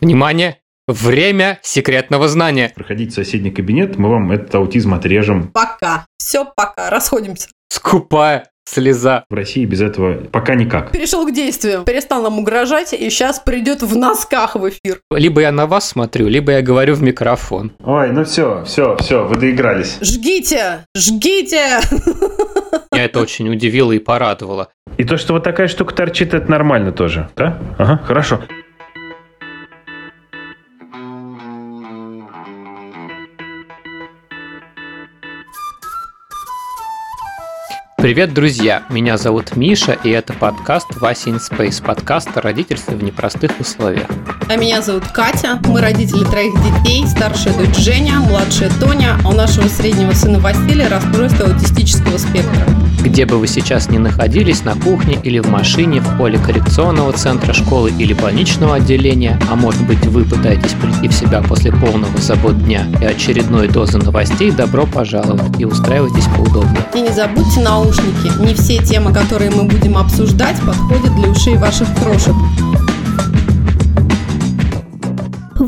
Внимание! Время секретного знания. Проходите в соседний кабинет, мы вам этот аутизм отрежем. Пока. Все, пока. Расходимся. Скупая слеза. В России без этого пока никак. Перешел к действию. Перестал нам угрожать и сейчас придет в носках в эфир. Либо я на вас смотрю, либо я говорю в микрофон. Ой, ну все, все, все, вы доигрались. Жгите! Жгите! Меня это очень удивило и порадовало. И то, что вот такая штука торчит, это нормально тоже, да? Ага, хорошо. Привет, друзья! Меня зовут Миша, и это подкаст Вася in Space, подкаст о родительстве в непростых условиях. А меня зовут Катя, мы родители троих детей, старшая дочь Женя, младшая Тоня, а у нашего среднего сына Василия расстройство аутистического спектра. Где бы вы сейчас ни находились, на кухне или в машине, в поле коррекционного центра школы или больничного отделения, а может быть вы пытаетесь прийти в себя после полного забот дня и очередной дозы новостей, добро пожаловать и устраивайтесь поудобнее. И не забудьте наушники, не все темы, которые мы будем обсуждать, подходят для ушей ваших крошек.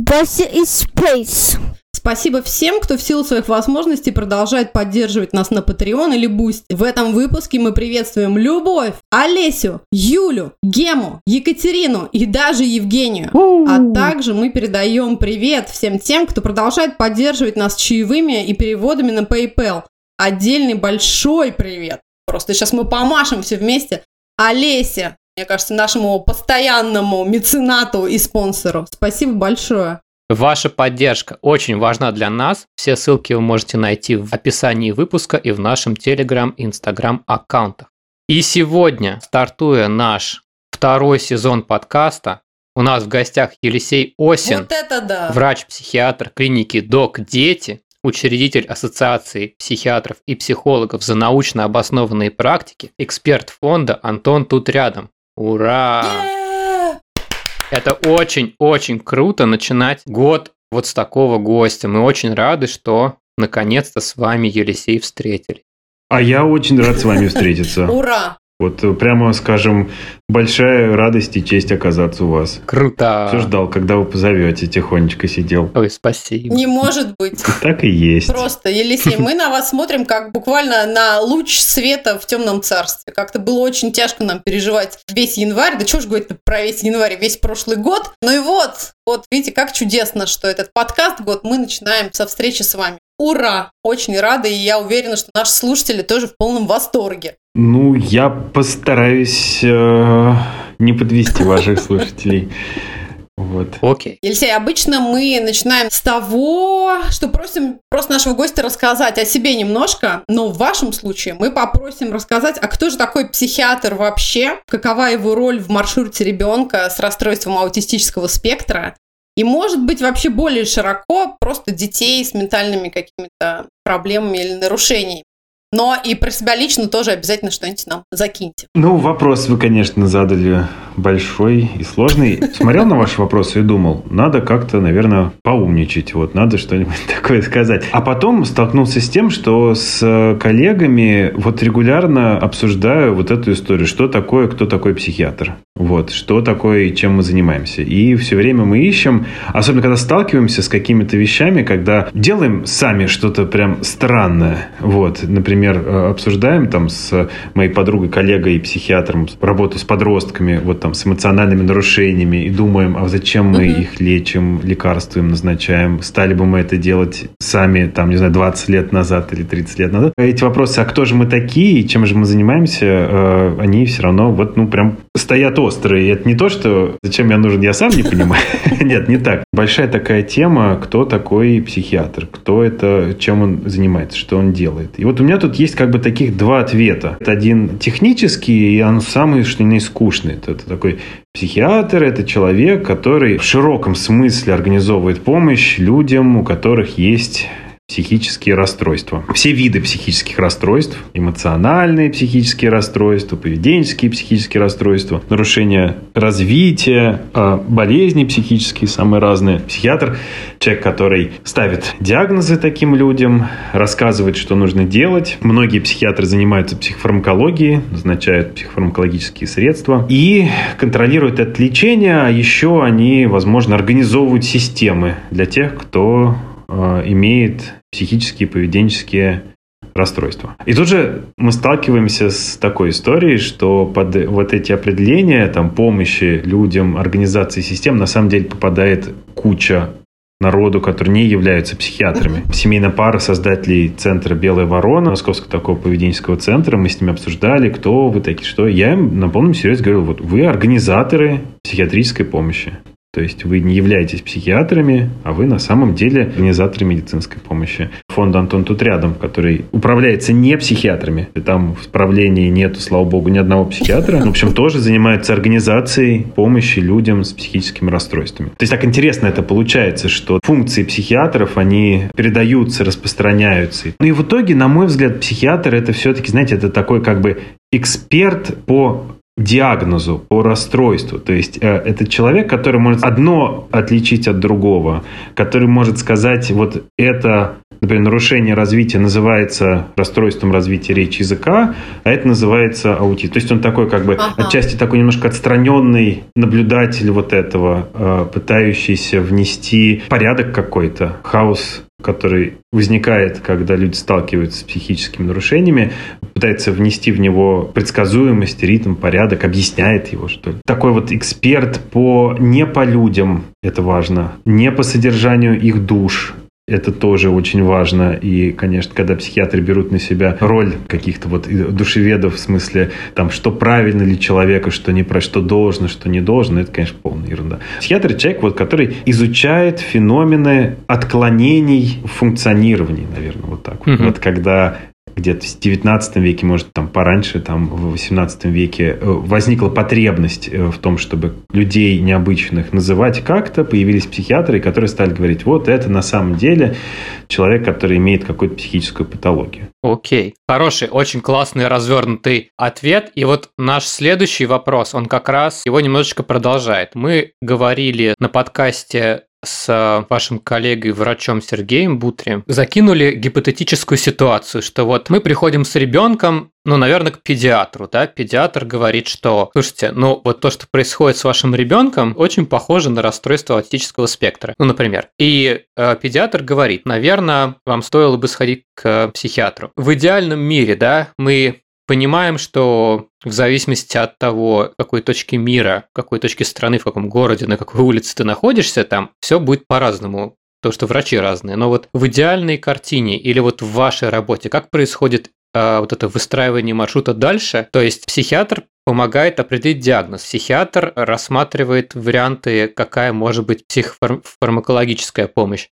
Вася is Space. Спасибо всем, кто в силу своих возможностей продолжает поддерживать нас на Patreon или Boost. В этом выпуске мы приветствуем Любовь, Олесю, Юлю, Гему, Екатерину и даже Евгению. А также мы передаем привет всем тем, кто продолжает поддерживать нас чаевыми и переводами на PayPal. Отдельный большой привет. Просто сейчас мы помашем все вместе. Олесе, мне кажется, нашему постоянному меценату и спонсору. Спасибо большое. Ваша поддержка очень важна для нас. Все ссылки вы можете найти в описании выпуска и в нашем Telegram и Instagram аккаунтах. И сегодня, стартуя наш второй сезон подкаста, у нас в гостях Елисей Осин, Вот это да! врач-психиатр клиники Док Дети, учредитель Ассоциации психиатров и психологов за научно обоснованные практики, эксперт фонда Антон тут рядом. Ура! Е-е-е! Это очень-очень круто начинать год вот с такого гостя. Мы очень рады, что наконец-то с вами, Елисей, встретили. А я очень рад с вами встретиться. Ура! Вот э, прямо, скажем, большая радость и честь оказаться у вас. Круто! Все ждал, когда вы позовете, тихонечко сидел. Ой, спасибо. Не может быть. Так и есть. Просто, Елисей, мы на вас смотрим как буквально на луч света в темном царстве. Как-то было очень тяжко нам переживать весь январь. Да чего ж говорить про весь январь, весь прошлый год. Ну и вот, вот видите, как чудесно, что этот подкаст год мы начинаем со встречи с вами. Ура! Очень рада, и я уверена, что наши слушатели тоже в полном восторге. Ну, я постараюсь э, не подвести ваших слушателей. Вот. Окей. Елисей, обычно мы начинаем с того, что просим просто нашего гостя рассказать о себе немножко, но в вашем случае мы попросим рассказать, а кто же такой психиатр вообще, какова его роль в маршруте ребенка с расстройством аутистического спектра, и, может быть, вообще более широко просто детей с ментальными какими-то проблемами или нарушениями. Но и про себя лично тоже обязательно что-нибудь нам закиньте. Ну, вопрос вы, конечно, задали большой и сложный. Смотрел на ваши вопросы и думал, надо как-то, наверное, поумничать. Вот, надо что-нибудь такое сказать. А потом столкнулся с тем, что с коллегами вот регулярно обсуждаю вот эту историю, что такое, кто такой психиатр. Вот, что такое и чем мы занимаемся. И все время мы ищем, особенно когда сталкиваемся с какими-то вещами, когда делаем сами что-то прям странное. Вот, например, э, обсуждаем там с моей подругой, коллегой и психиатром работу с подростками, вот там с эмоциональными нарушениями и думаем, а зачем мы их лечим, лекарства им назначаем, стали бы мы это делать сами, там, не знаю, 20 лет назад или 30 лет назад. Эти вопросы, а кто же мы такие, и чем же мы занимаемся, э, они все равно вот, ну, прям стоят острые. И это не то, что зачем я нужен, я сам не понимаю. Нет, не так. Большая такая тема, кто такой психиатр, кто это, чем он занимается, что он делает. И вот у меня тут есть как бы таких два ответа. Это один технический, и он самый, что есть, скучный. Это такой психиатр, это человек, который в широком смысле организовывает помощь людям, у которых есть психические расстройства. Все виды психических расстройств, эмоциональные психические расстройства, поведенческие психические расстройства, нарушения развития, а, болезни психические самые разные. Психиатр – человек, который ставит диагнозы таким людям, рассказывает, что нужно делать. Многие психиатры занимаются психофармакологией, назначают психофармакологические средства и контролируют это лечение, а еще они, возможно, организовывают системы для тех, кто Э, имеет психические, поведенческие расстройства. И тут же мы сталкиваемся с такой историей, что под вот эти определения там, помощи людям, организации систем на самом деле попадает куча народу, которые не являются психиатрами. Семейная пара создателей центра «Белая ворона», московского такого поведенческого центра, мы с ними обсуждали, кто вы такие, что. Я им на полном серьезе говорил, вот вы организаторы психиатрической помощи. То есть вы не являетесь психиатрами, а вы на самом деле организаторы медицинской помощи. Фонд «Антон тут рядом», который управляется не психиатрами. И там в правлении нету, слава богу, ни одного психиатра. В общем, тоже занимается организацией помощи людям с психическими расстройствами. То есть так интересно это получается, что функции психиатров, они передаются, распространяются. Ну и в итоге, на мой взгляд, психиатр это все-таки, знаете, это такой как бы эксперт по диагнозу, по расстройству. То есть э, это человек, который может одно отличить от другого, который может сказать, вот это, например, нарушение развития называется расстройством развития речи языка, а это называется аутизм. То есть он такой как бы ага. отчасти такой немножко отстраненный наблюдатель вот этого, э, пытающийся внести порядок какой-то, хаос который возникает, когда люди сталкиваются с психическими нарушениями, пытается внести в него предсказуемость, ритм, порядок, объясняет его, что ли. Такой вот эксперт по не по людям, это важно, не по содержанию их душ, это тоже очень важно. И, конечно, когда психиатры берут на себя роль каких-то вот душеведов, в смысле, там, что правильно ли человека, что не про что должно, что не должно, это, конечно, полная ерунда. Психиатр – человек, вот, который изучает феномены отклонений в функционировании, наверное, вот так. Mm-hmm. Вот когда где-то в 19 веке, может, там пораньше, там в 18 веке э, возникла потребность э, в том, чтобы людей необычных называть как-то, появились психиатры, которые стали говорить, вот это на самом деле человек, который имеет какую-то психическую патологию. Окей. Хороший, очень классный развернутый ответ. И вот наш следующий вопрос, он как раз его немножечко продолжает. Мы говорили на подкасте с вашим коллегой, врачом Сергеем Бутри, закинули гипотетическую ситуацию, что вот мы приходим с ребенком, ну, наверное, к педиатру, да, педиатр говорит, что, слушайте, ну, вот то, что происходит с вашим ребенком, очень похоже на расстройство аутического спектра, ну, например. И э, педиатр говорит, наверное, вам стоило бы сходить к психиатру. В идеальном мире, да, мы понимаем, что в зависимости от того, какой точке мира, какой точке страны, в каком городе, на какой улице ты находишься, там все будет по-разному. То, что врачи разные. Но вот в идеальной картине или вот в вашей работе, как происходит э, вот это выстраивание маршрута дальше? То есть психиатр помогает определить диагноз. Психиатр рассматривает варианты, какая может быть психофармакологическая помощь.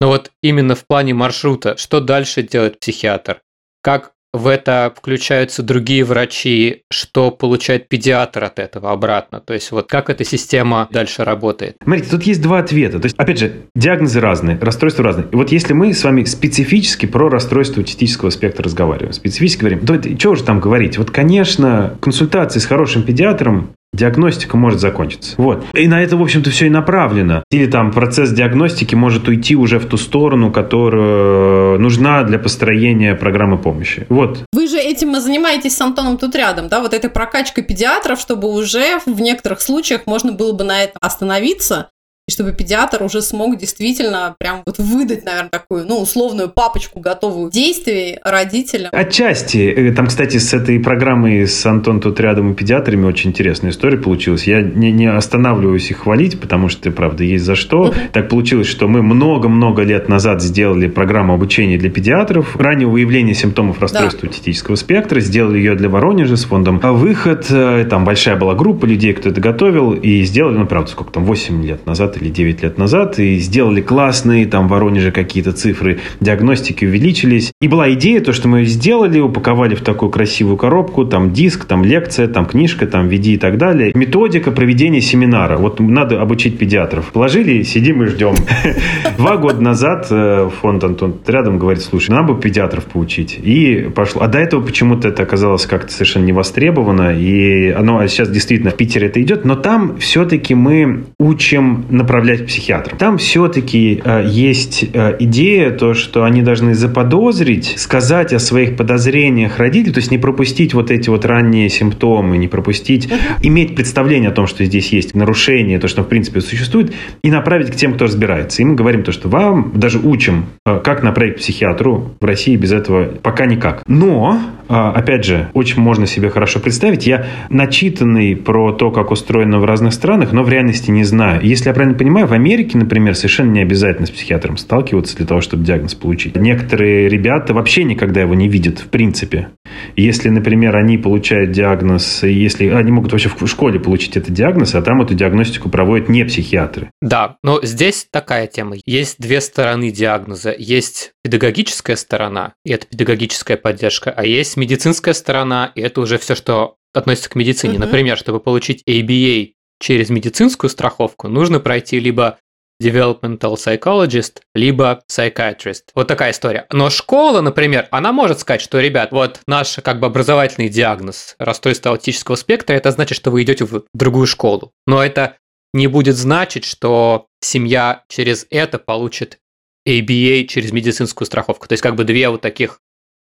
Но вот именно в плане маршрута, что дальше делает психиатр? Как в это включаются другие врачи, что получает педиатр от этого обратно. То есть вот как эта система дальше работает. Смотрите, тут есть два ответа. То есть, опять же, диагнозы разные, расстройства разные. И вот если мы с вами специфически про расстройство аутистического спектра разговариваем, специфически говорим, то что же там говорить? Вот, конечно, консультации с хорошим педиатром диагностика может закончиться. Вот. И на это, в общем-то, все и направлено. Или там процесс диагностики может уйти уже в ту сторону, которая нужна для построения программы помощи. Вот. Вы же этим и занимаетесь с Антоном тут рядом, да? Вот этой прокачкой педиатров, чтобы уже в некоторых случаях можно было бы на этом остановиться и чтобы педиатр уже смог действительно прям вот выдать, наверное, такую, ну, условную папочку готовую действий родителям. Отчасти. Э, там, кстати, с этой программой с Антон тут рядом и педиатрами очень интересная история получилась. Я не, не останавливаюсь их хвалить, потому что, правда, есть за что. Uh-huh. Так получилось, что мы много-много лет назад сделали программу обучения для педиатров, раннего выявления симптомов расстройства да. аутистического спектра, сделали ее для Воронежа с фондом а выход. Э, там большая была группа людей, кто это готовил, и сделали, ну, правда, сколько там, 8 лет назад или 9 лет назад и сделали классные, там в Воронеже какие-то цифры диагностики увеличились. И была идея, то, что мы сделали, упаковали в такую красивую коробку, там диск, там лекция, там книжка, там веди и так далее. Методика проведения семинара. Вот надо обучить педиатров. Положили, сидим и ждем. Два года назад э, фонд Антон рядом говорит, слушай, надо бы педиатров поучить. И пошло. А до этого почему-то это оказалось как-то совершенно не востребовано. И оно сейчас действительно в Питере это идет. Но там все-таки мы учим направлять психиатрам. Там все-таки э, есть э, идея, то, что они должны заподозрить, сказать о своих подозрениях родителям, то есть не пропустить вот эти вот ранние симптомы, не пропустить, иметь представление о том, что здесь есть нарушение, то, что в принципе существует, и направить к тем, кто разбирается. И мы говорим то, что вам даже учим, э, как направить к психиатру. В России без этого пока никак. Но, опять же, очень можно себе хорошо представить, я начитанный про то, как устроено в разных странах, но в реальности не знаю. Если я правильно понимаю, в Америке, например, совершенно не обязательно с психиатром сталкиваться для того, чтобы диагноз получить. Некоторые ребята вообще никогда его не видят, в принципе. Если, например, они получают диагноз, если они могут вообще в школе получить этот диагноз, а там эту диагностику проводят не психиатры. Да, но здесь такая тема. Есть две стороны диагноза. Есть педагогическая сторона, и это педагогическая поддержка, а есть медицинская сторона, и это уже все, что относится к медицине. Uh-huh. Например, чтобы получить ABA через медицинскую страховку, нужно пройти либо developmental psychologist, либо psychiatrist. Вот такая история. Но школа, например, она может сказать, что, ребят, вот наш как бы образовательный диагноз расстройства аутического спектра, это значит, что вы идете в другую школу. Но это не будет значить, что семья через это получит ABA через медицинскую страховку. То есть как бы две вот таких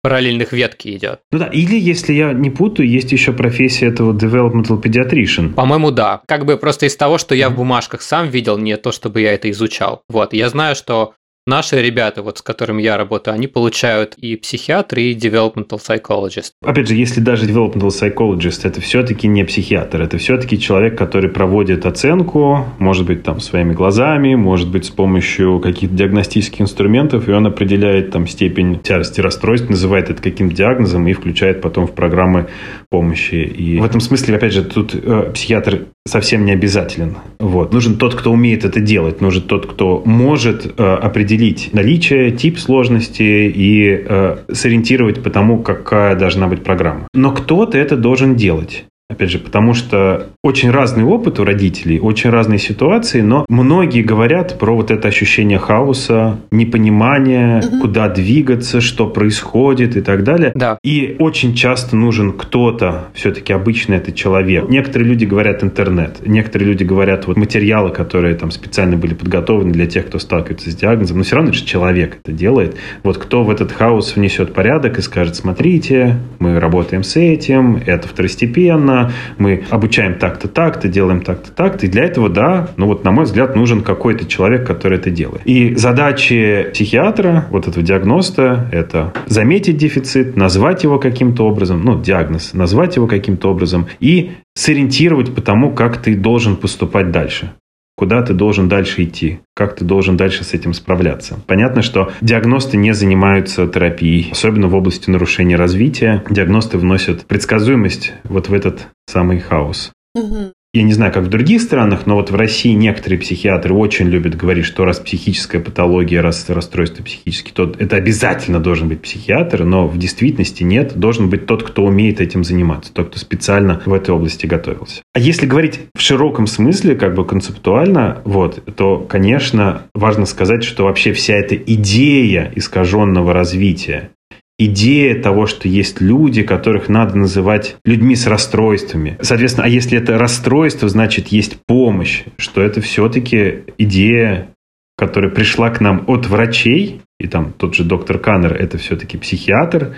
параллельных ветки идет. Ну да, или, если я не путаю, есть еще профессия этого developmental pediatrician. По-моему, да. Как бы просто из того, что я в бумажках сам видел, не то, чтобы я это изучал. Вот, я знаю, что Наши ребята, вот с которыми я работаю, они получают и психиатр, и developmental psychologist. Опять же, если даже developmental psychologist, это все-таки не психиатр, это все-таки человек, который проводит оценку, может быть, там, своими глазами, может быть, с помощью каких-то диагностических инструментов, и он определяет там степень тяжести расстройств, называет это каким-то диагнозом и включает потом в программы помощи. И в этом смысле, опять же, тут э, психиатр совсем не обязателен. Вот. Нужен тот, кто умеет это делать, нужен тот, кто может э, определить наличие, тип сложности и э, сориентировать по тому, какая должна быть программа. Но кто-то это должен делать. Опять же, потому что очень разный опыт у родителей, очень разные ситуации, но многие говорят про вот это ощущение хаоса, непонимания, угу. куда двигаться, что происходит и так далее. Да. И очень часто нужен кто-то, все-таки обычно это человек. Некоторые люди говорят интернет, некоторые люди говорят вот материалы, которые там специально были подготовлены для тех, кто сталкивается с диагнозом, но все равно же человек это делает. Вот кто в этот хаос внесет порядок и скажет, смотрите, мы работаем с этим, это второстепенно, мы обучаем так-то, так-то, делаем так-то, так-то. И для этого, да, ну вот, на мой взгляд, нужен какой-то человек, который это делает. И задачи психиатра, вот этого диагноста, это заметить дефицит, назвать его каким-то образом, ну, диагноз, назвать его каким-то образом и сориентировать по тому, как ты должен поступать дальше куда ты должен дальше идти, как ты должен дальше с этим справляться. Понятно, что диагносты не занимаются терапией, особенно в области нарушения развития. Диагносты вносят предсказуемость вот в этот самый хаос. Угу я не знаю, как в других странах, но вот в России некоторые психиатры очень любят говорить, что раз психическая патология, раз расстройство психические, то это обязательно должен быть психиатр, но в действительности нет. Должен быть тот, кто умеет этим заниматься, тот, кто специально в этой области готовился. А если говорить в широком смысле, как бы концептуально, вот, то, конечно, важно сказать, что вообще вся эта идея искаженного развития, идея того, что есть люди, которых надо называть людьми с расстройствами. Соответственно, а если это расстройство, значит есть помощь, что это все-таки идея, которая пришла к нам от врачей, и там тот же доктор Каннер, это все-таки психиатр,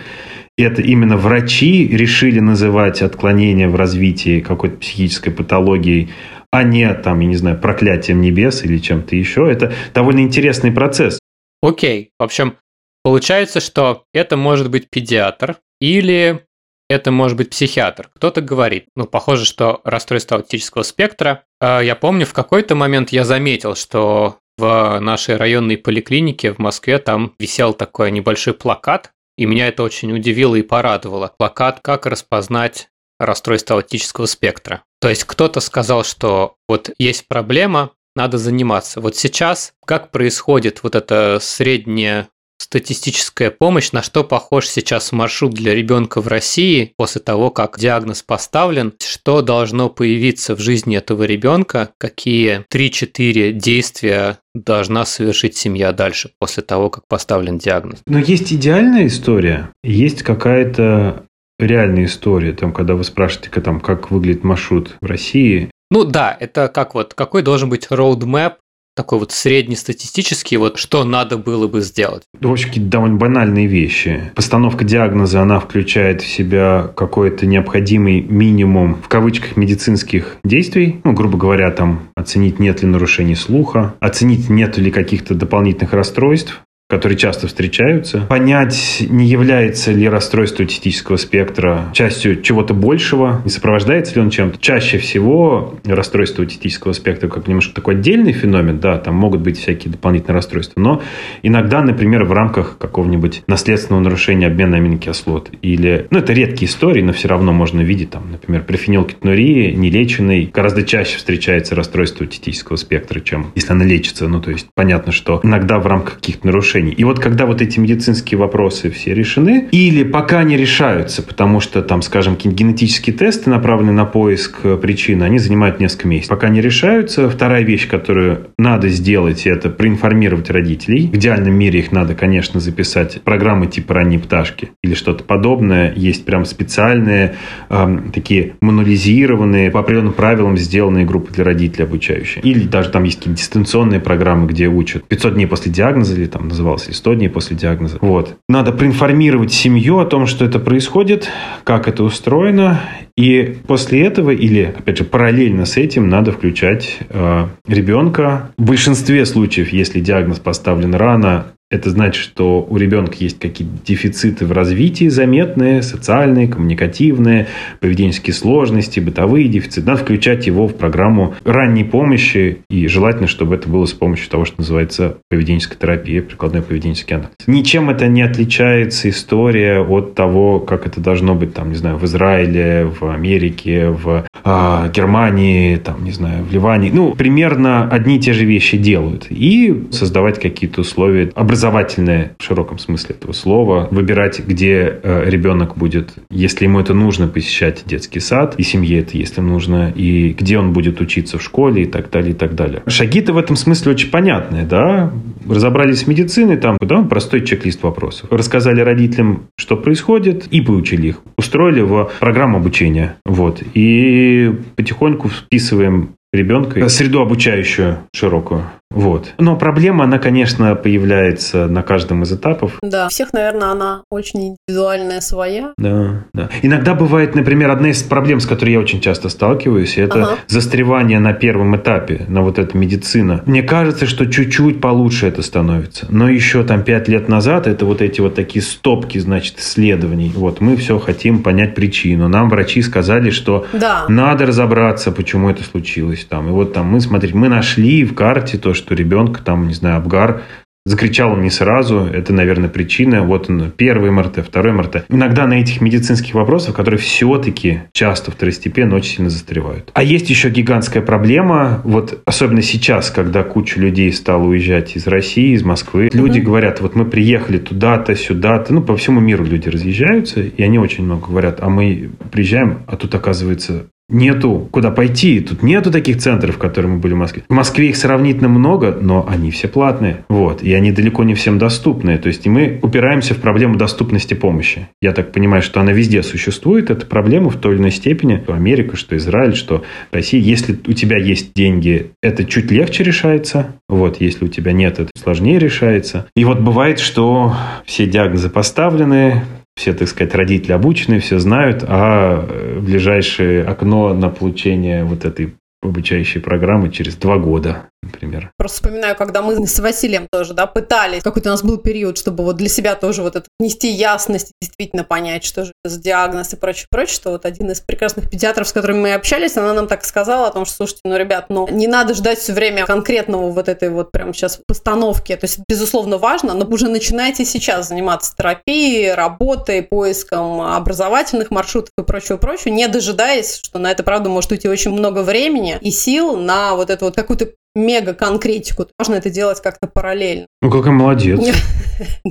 и это именно врачи решили называть отклонение в развитии какой-то психической патологией, а не там, я не знаю, проклятием небес или чем-то еще. Это довольно интересный процесс. Окей. В общем, Получается, что это может быть педиатр или это может быть психиатр. Кто-то говорит, ну, похоже, что расстройство аутического спектра. А, я помню, в какой-то момент я заметил, что в нашей районной поликлинике в Москве там висел такой небольшой плакат, и меня это очень удивило и порадовало. Плакат «Как распознать расстройство аутического спектра». То есть кто-то сказал, что вот есть проблема, надо заниматься. Вот сейчас как происходит вот эта средняя статистическая помощь, на что похож сейчас маршрут для ребенка в России после того, как диагноз поставлен, что должно появиться в жизни этого ребенка, какие 3-4 действия должна совершить семья дальше после того, как поставлен диагноз. Но есть идеальная история, есть какая-то реальная история, там, когда вы спрашиваете, там, как выглядит маршрут в России, ну да, это как вот, какой должен быть roadmap такой вот среднестатистический, вот что надо было бы сделать? В общем, какие-то довольно банальные вещи. Постановка диагноза, она включает в себя какой-то необходимый минимум, в кавычках, медицинских действий. Ну, грубо говоря, там, оценить, нет ли нарушений слуха, оценить, нет ли каких-то дополнительных расстройств, которые часто встречаются. Понять, не является ли расстройство аутистического спектра частью чего-то большего, не сопровождается ли он чем-то. Чаще всего расстройство аутистического спектра как немножко такой отдельный феномен, да, там могут быть всякие дополнительные расстройства, но иногда, например, в рамках какого-нибудь наследственного нарушения обмена аминокислот или, ну, это редкие истории, но все равно можно видеть, там, например, при фенилкетонурии нелеченной гораздо чаще встречается расстройство аутистического спектра, чем если она лечится. Ну, то есть понятно, что иногда в рамках каких-то нарушений решений. И вот когда вот эти медицинские вопросы все решены, или пока не решаются, потому что там, скажем, генетические тесты, направленные на поиск э, причины, они занимают несколько месяцев. Пока не решаются, вторая вещь, которую надо сделать, это проинформировать родителей. В идеальном мире их надо, конечно, записать программы типа «Ранние пташки» или что-то подобное. Есть прям специальные, эм, такие мануализированные, по определенным правилам сделанные группы для родителей обучающие. Или даже там есть какие-то дистанционные программы, где учат 500 дней после диагноза или там называют 100 дней после диагноза. Вот. Надо проинформировать семью о том, что это происходит, как это устроено, и после этого, или, опять же, параллельно с этим, надо включать э, ребенка. В большинстве случаев, если диагноз поставлен рано, это значит, что у ребенка есть какие-то дефициты в развитии заметные, социальные, коммуникативные, поведенческие сложности, бытовые дефициты. Надо включать его в программу ранней помощи, и желательно, чтобы это было с помощью того, что называется поведенческая терапия, прикладной поведенческий анализ. Ничем это не отличается история от того, как это должно быть, там, не знаю, в Израиле, в Америке, в э, Германии, там, не знаю, в Ливане. Ну, примерно одни и те же вещи делают. И создавать какие-то условия образования образовательное в широком смысле этого слова, выбирать, где э, ребенок будет, если ему это нужно, посещать детский сад, и семье это, если нужно, и где он будет учиться в школе и так далее, и так далее. Шаги-то в этом смысле очень понятные, да? Разобрались с медициной, там, да, простой чек-лист вопросов. Рассказали родителям, что происходит, и поучили их. Устроили в программу обучения. Вот. И потихоньку вписываем ребенка, среду обучающую широкую. Вот. Но проблема, она, конечно, появляется на каждом из этапов. Да, у всех, наверное, она очень индивидуальная своя. Да, да. Иногда бывает, например, одна из проблем, с которой я очень часто сталкиваюсь, это ага. застревание на первом этапе, на вот эта медицина. Мне кажется, что чуть-чуть получше это становится. Но еще там пять лет назад это вот эти вот такие стопки, значит, исследований. Вот мы все хотим понять причину. Нам врачи сказали, что да. надо разобраться, почему это случилось там. И вот там мы, смотрите, мы нашли в карте то, что ребенка там, не знаю, обгар Закричал он не сразу, это, наверное, причина. Вот он, первый МРТ, второй МРТ. Иногда на этих медицинских вопросах, которые все-таки часто второстепенно очень сильно застревают. А есть еще гигантская проблема, вот особенно сейчас, когда куча людей стала уезжать из России, из Москвы. Люди mm-hmm. говорят, вот мы приехали туда-то, сюда-то, ну, по всему миру люди разъезжаются, и они очень много говорят, а мы приезжаем, а тут, оказывается, нету куда пойти. Тут нету таких центров, которые мы были в Москве. В Москве их сравнительно много, но они все платные. Вот. И они далеко не всем доступны. То есть и мы упираемся в проблему доступности помощи. Я так понимаю, что она везде существует. Это проблема в той или иной степени. Что Америка, что Израиль, что Россия. Если у тебя есть деньги, это чуть легче решается. Вот. Если у тебя нет, это сложнее решается. И вот бывает, что все диагнозы поставлены, все, так сказать, родители обучены, все знают, а э, ближайшее окно на получение вот этой обучающей программы через два года например. Просто вспоминаю, когда мы с Василием тоже, да, пытались, какой-то у нас был период, чтобы вот для себя тоже вот это нести ясность, действительно понять, что же это за диагноз и прочее, прочее, что вот один из прекрасных педиатров, с которыми мы общались, она нам так сказала о том, что, слушайте, ну, ребят, ну, не надо ждать все время конкретного вот этой вот прямо сейчас постановки, то есть, безусловно, важно, но уже начинайте сейчас заниматься терапией, работой, поиском образовательных маршрутов и прочего, прочего, не дожидаясь, что на это, правда, может уйти очень много времени и сил на вот эту вот какую-то мега конкретику, то можно это делать как-то параллельно. Ну, какая молодец.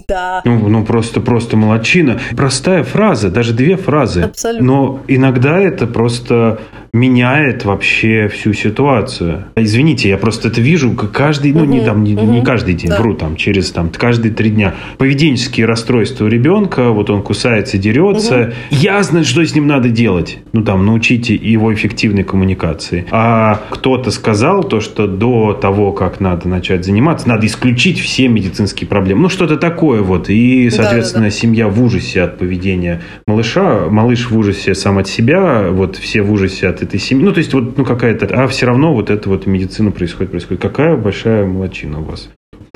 Да. Ну, ну, просто, просто молодчина. Простая фраза, даже две фразы. Абсолютно. Но иногда это просто меняет вообще всю ситуацию. Извините, я просто это вижу каждый, ну, не, Мгм, там, не, не мгм. каждый день, Да. вру, там, через там, каждые три дня. Поведенческие расстройства у ребенка, вот он кусается, дерется. Ясно, что с ним надо делать. Ну, там, научите его эффективной коммуникации. А кто-то сказал то, что до того, как надо начать заниматься, надо исключить все медицинские проблемы. Ну, что-то такое вот. И, соответственно, Да-да-да. семья в ужасе от поведения малыша, малыш в ужасе сам от себя, вот все в ужасе от этой семьи. Ну, то есть, вот, ну, какая-то... А все равно вот это вот медицина происходит, происходит. Какая большая молочина у вас,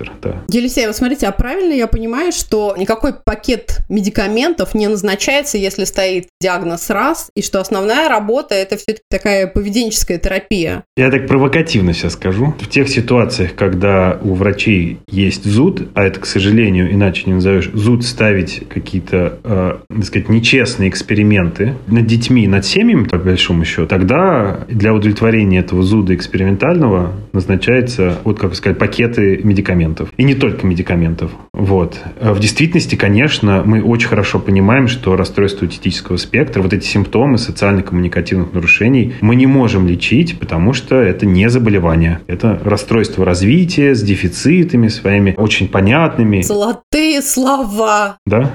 доктор, да. Елисей, вот смотрите, а правильно я понимаю, что никакой пакет медикаментов не назначается, если стоит диагноз раз, и что основная работа это все-таки такая поведенческая терапия? Я так провокативно сейчас скажу. В тех ситуациях, когда у врачей есть зуд, а это, к сожалению, иначе не назовешь, зуд ставить какие-то, э, так сказать, нечестные эксперименты над детьми, над семьями, по большому счету, тогда для удовлетворения этого зуда экспериментального назначается, вот как сказать, пакеты медикаментов. И не только медикаментов. Вот. В действительности, конечно, мы очень хорошо понимаем, что расстройство аутистического спектра, вот эти симптомы социально-коммуникативных нарушений мы не можем лечить, потому что это не заболевание. Это расстройство развития с дефицитами своими, очень понятными. Золотые слова, Да?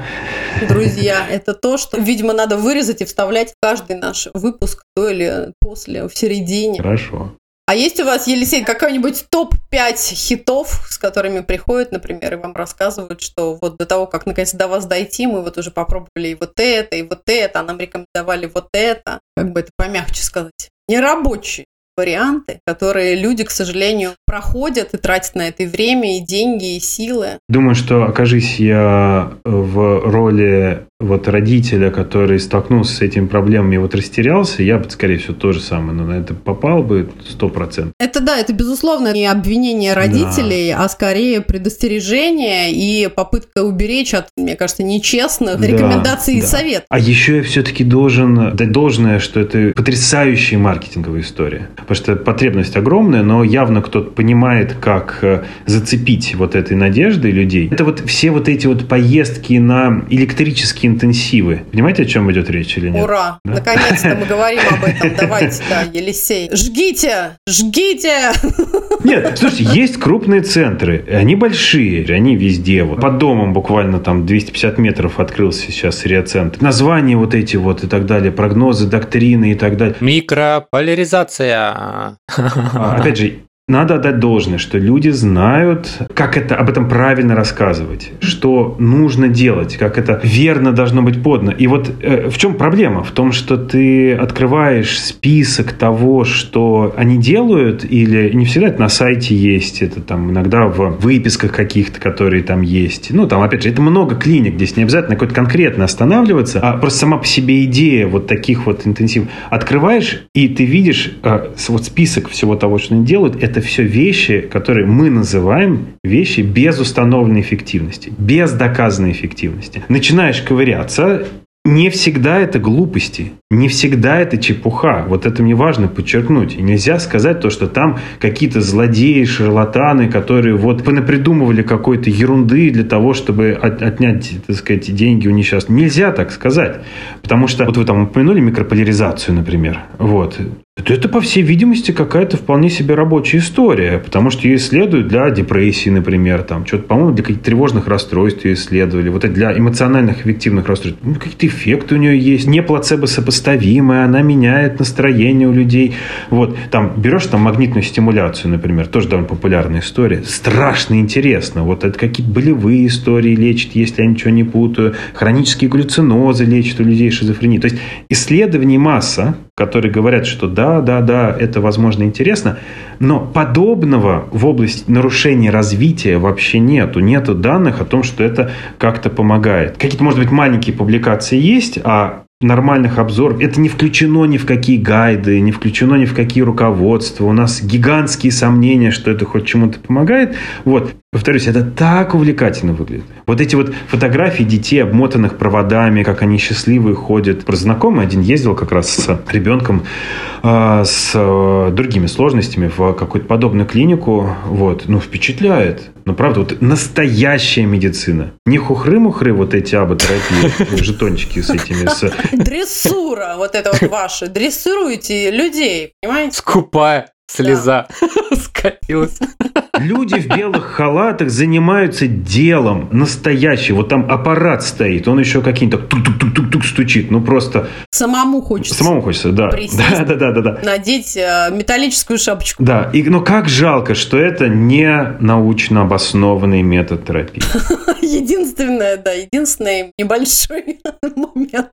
друзья. Это то, что, видимо, надо вырезать и вставлять в каждый наш выпуск, то или после, в середине. Хорошо. А есть у вас, Елисей, какой-нибудь топ-5 хитов, с которыми приходят, например, и вам рассказывают, что вот до того, как наконец до вас дойти, мы вот уже попробовали и вот это, и вот это, а нам рекомендовали вот это, как бы это помягче сказать, нерабочие варианты, которые люди, к сожалению, проходят и тратят на это и время, и деньги, и силы. Думаю, что окажись я в роли вот родителя, который столкнулся с этими проблемами и вот растерялся, я бы, скорее всего, то же самое, но на это попал бы сто процентов. Это да, это безусловно не обвинение родителей, а скорее предостережение и попытка уберечь от, мне кажется, нечестных Да, рекомендаций и да. советов. А еще я все-таки должен дать должное, что это потрясающая маркетинговая история. Потому что потребность огромная, но явно кто-то понимает, как э, зацепить вот этой надеждой людей. Это вот все вот эти вот поездки на электрические интенсивы. Понимаете, о чем идет речь или нет? Ура! Да? Наконец-то мы говорим об этом. Давайте, да, Елисей. Жгите! Жгите! Нет, слушайте, есть крупные центры, и они большие, они везде. Вот. Под домом буквально там 250 метров открылся сейчас реоцентр. Названия вот эти вот и так далее, прогнозы, доктрины и так далее. Микрополяризация. А, Опять же, надо отдать должное, что люди знают, как это об этом правильно рассказывать, что нужно делать, как это верно должно быть подано. И вот э, в чем проблема? В том, что ты открываешь список того, что они делают, или не всегда это на сайте есть, это там иногда в выписках каких-то, которые там есть. Ну, там, опять же, это много клиник, здесь не обязательно какой-то конкретно останавливаться, а просто сама по себе идея вот таких вот интенсивов. Открываешь, и ты видишь э, вот список всего того, что они делают, это все вещи, которые мы называем вещи без установленной эффективности, без доказанной эффективности. Начинаешь ковыряться, не всегда это глупости, не всегда это чепуха. Вот это мне важно подчеркнуть. Нельзя сказать то, что там какие-то злодеи, шарлатаны, которые вот понапридумывали какой-то ерунды для того, чтобы от- отнять, так сказать, деньги у несчастных. Нельзя так сказать. Потому что, вот вы там упомянули микрополяризацию, например. Вот. То это, по всей видимости, какая-то вполне себе рабочая история, потому что ее исследуют для депрессии, например, там, что-то, по-моему, для каких-то тревожных расстройств ее исследовали, вот это для эмоциональных эффективных расстройств. Ну, какие-то эффекты у нее есть, не плацебо-сопоставимые, она меняет настроение у людей. Вот, там, берешь там магнитную стимуляцию, например, тоже довольно популярная история, страшно интересно, вот это какие-то болевые истории лечит, если я ничего не путаю, хронические галлюцинозы лечат у людей шизофрении. То есть исследований масса, которые говорят, что да, да, да, это возможно интересно, но подобного в области нарушения развития вообще нету. Нету данных о том, что это как-то помогает. Какие-то, может быть, маленькие публикации есть, а нормальных обзоров. Это не включено ни в какие гайды, не включено ни в какие руководства. У нас гигантские сомнения, что это хоть чему-то помогает. Вот. Повторюсь, это так увлекательно выглядит. Вот эти вот фотографии детей, обмотанных проводами, как они счастливые ходят. Про знакомый один ездил как раз с ребенком а, с э, другими сложностями в какую-то подобную клинику, вот, ну, впечатляет. Ну, правда, вот настоящая медицина. Не хухры-мухры вот эти аботерапии, жетончики с этими. С... Дрессура, вот это вот ваше. Дрессируете людей, понимаете? Скупая слеза скатилась. Люди в белых халатах занимаются делом настоящим. Вот там аппарат стоит, он еще какие-то тук-тук-тук-тук стучит. Ну просто... Самому хочется. Самому хочется, да. Да, да, да, да, да. Надеть э, металлическую шапочку. Да, и, но как жалко, что это не научно обоснованный метод терапии. Единственное, да, единственный небольшой момент.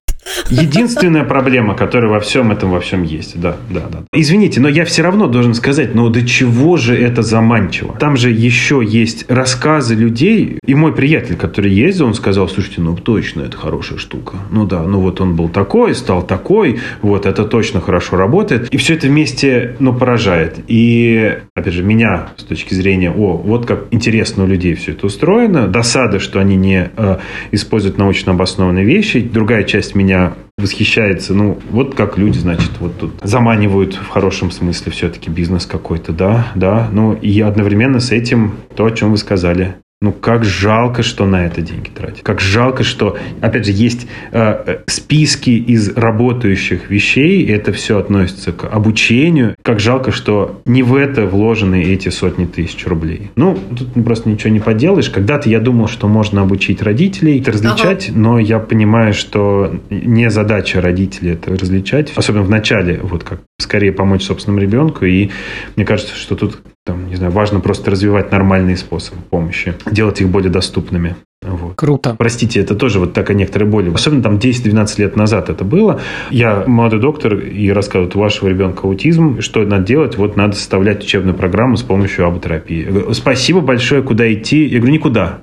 Единственная проблема, которая во всем этом во всем есть. Да, да, да. Извините, но я все равно должен сказать, но до чего же это заманчиво? Там же еще есть рассказы людей. И мой приятель, который ездил, он сказал, слушайте, ну точно, это хорошая штука. Ну да, ну вот он был такой, стал такой, вот это точно хорошо работает. И все это вместе, ну, поражает. И, опять же, меня с точки зрения, о, вот как интересно у людей все это устроено. Досада, что они не э, используют научно обоснованные вещи. Другая часть меня восхищается, ну, вот как люди, значит, вот тут заманивают в хорошем смысле все-таки бизнес какой-то, да, да, ну, и одновременно с этим то, о чем вы сказали, ну, как жалко, что на это деньги тратить. Как жалко, что, опять же, есть э, э, списки из работающих вещей, это все относится к обучению. Как жалко, что не в это вложены эти сотни тысяч рублей. Ну, тут просто ничего не поделаешь. Когда-то я думал, что можно обучить родителей, это различать, ага. но я понимаю, что не задача родителей это различать. Особенно в начале, вот как скорее помочь собственному ребенку. И мне кажется, что тут там, не знаю, важно просто развивать нормальные способы помощи, делать их более доступными. Вот. Круто. Простите, это тоже вот такая некоторая боль. Особенно там 10-12 лет назад это было. Я молодой доктор и рассказываю, у вашего ребенка аутизм, что надо делать? Вот надо составлять учебную программу с помощью аботерапии. Спасибо большое, куда идти? Я говорю, никуда.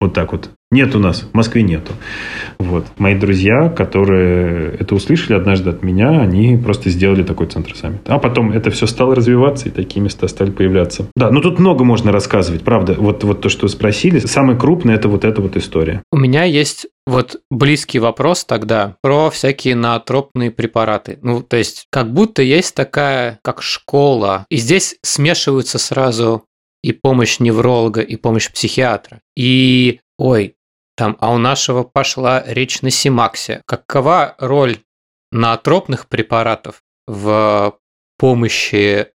Вот так вот. Нет у нас, в Москве нету. Вот. Мои друзья, которые это услышали однажды от меня, они просто сделали такой центр сами. А потом это все стало развиваться, и такие места стали появляться. Да, ну тут много можно рассказывать, правда. Вот, вот то, что спросили, самое крупное это вот эта вот история. У меня есть вот близкий вопрос тогда про всякие наотропные препараты. Ну, то есть, как будто есть такая, как школа, и здесь смешиваются сразу и помощь невролога, и помощь психиатра. И, ой, там, а у нашего пошла речь на Симаксе. Какова роль наотропных препаратов в помощи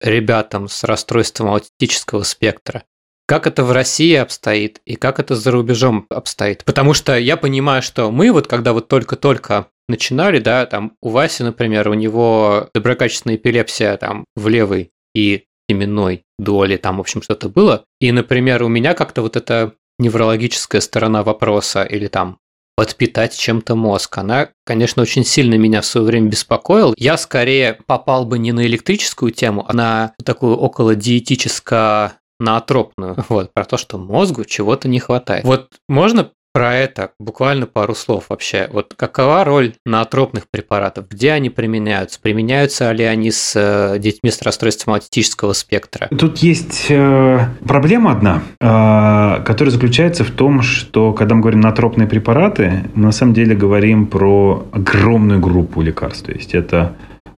ребятам с расстройством аутистического спектра? Как это в России обстоит и как это за рубежом обстоит? Потому что я понимаю, что мы вот когда вот только-только начинали, да, там у Васи, например, у него доброкачественная эпилепсия там в левой и именной доли, там, в общем, что-то было. И, например, у меня как-то вот эта неврологическая сторона вопроса или там подпитать чем-то мозг. Она, конечно, очень сильно меня в свое время беспокоила. Я скорее попал бы не на электрическую тему, а на такую около диетическо наотропную, вот, про то, что мозгу чего-то не хватает. Вот можно про это буквально пару слов вообще. Вот какова роль наотропных препаратов? Где они применяются? Применяются ли они с э, детьми с расстройством аутистического спектра? Тут есть э, проблема одна, э, которая заключается в том, что когда мы говорим наотропные препараты, мы на самом деле говорим про огромную группу лекарств. То есть это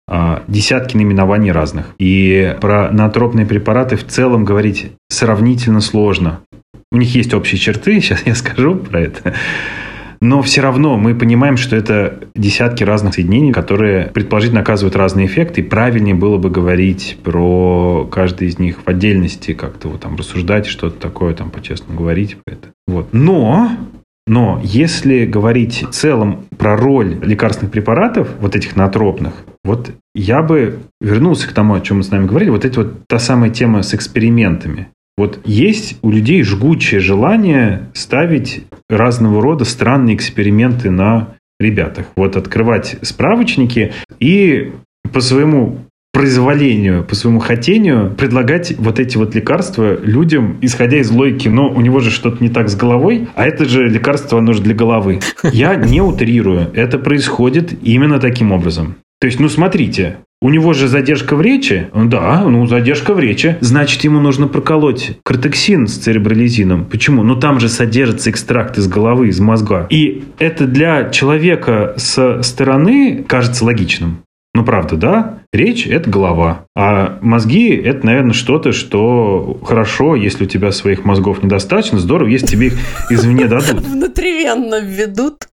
э, десятки наименований разных. И про наотропные препараты в целом говорить сравнительно сложно. У них есть общие черты, сейчас я скажу про это. Но все равно мы понимаем, что это десятки разных соединений, которые предположительно оказывают разные эффекты. И правильнее было бы говорить про каждый из них в отдельности, как-то вот там рассуждать, что-то такое там по-честному говорить про это. Вот. Но но если говорить в целом про роль лекарственных препаратов, вот этих натропных, вот я бы вернулся к тому, о чем мы с нами говорили, вот это вот та самая тема с экспериментами. Вот есть у людей жгучее желание ставить разного рода странные эксперименты на ребятах. Вот открывать справочники и по своему произволению, по своему хотению предлагать вот эти вот лекарства людям, исходя из логики, но у него же что-то не так с головой, а это же лекарство нужно для головы. Я не утрирую. Это происходит именно таким образом. То есть, ну смотрите, у него же задержка в речи. Да, ну задержка в речи. Значит, ему нужно проколоть кортексин с церебролизином. Почему? Ну там же содержится экстракт из головы, из мозга. И это для человека со стороны кажется логичным. Ну, правда, да? Речь – это голова. А мозги – это, наверное, что-то, что хорошо, если у тебя своих мозгов недостаточно, здорово, если тебе их извне дадут. Внутривенно введут.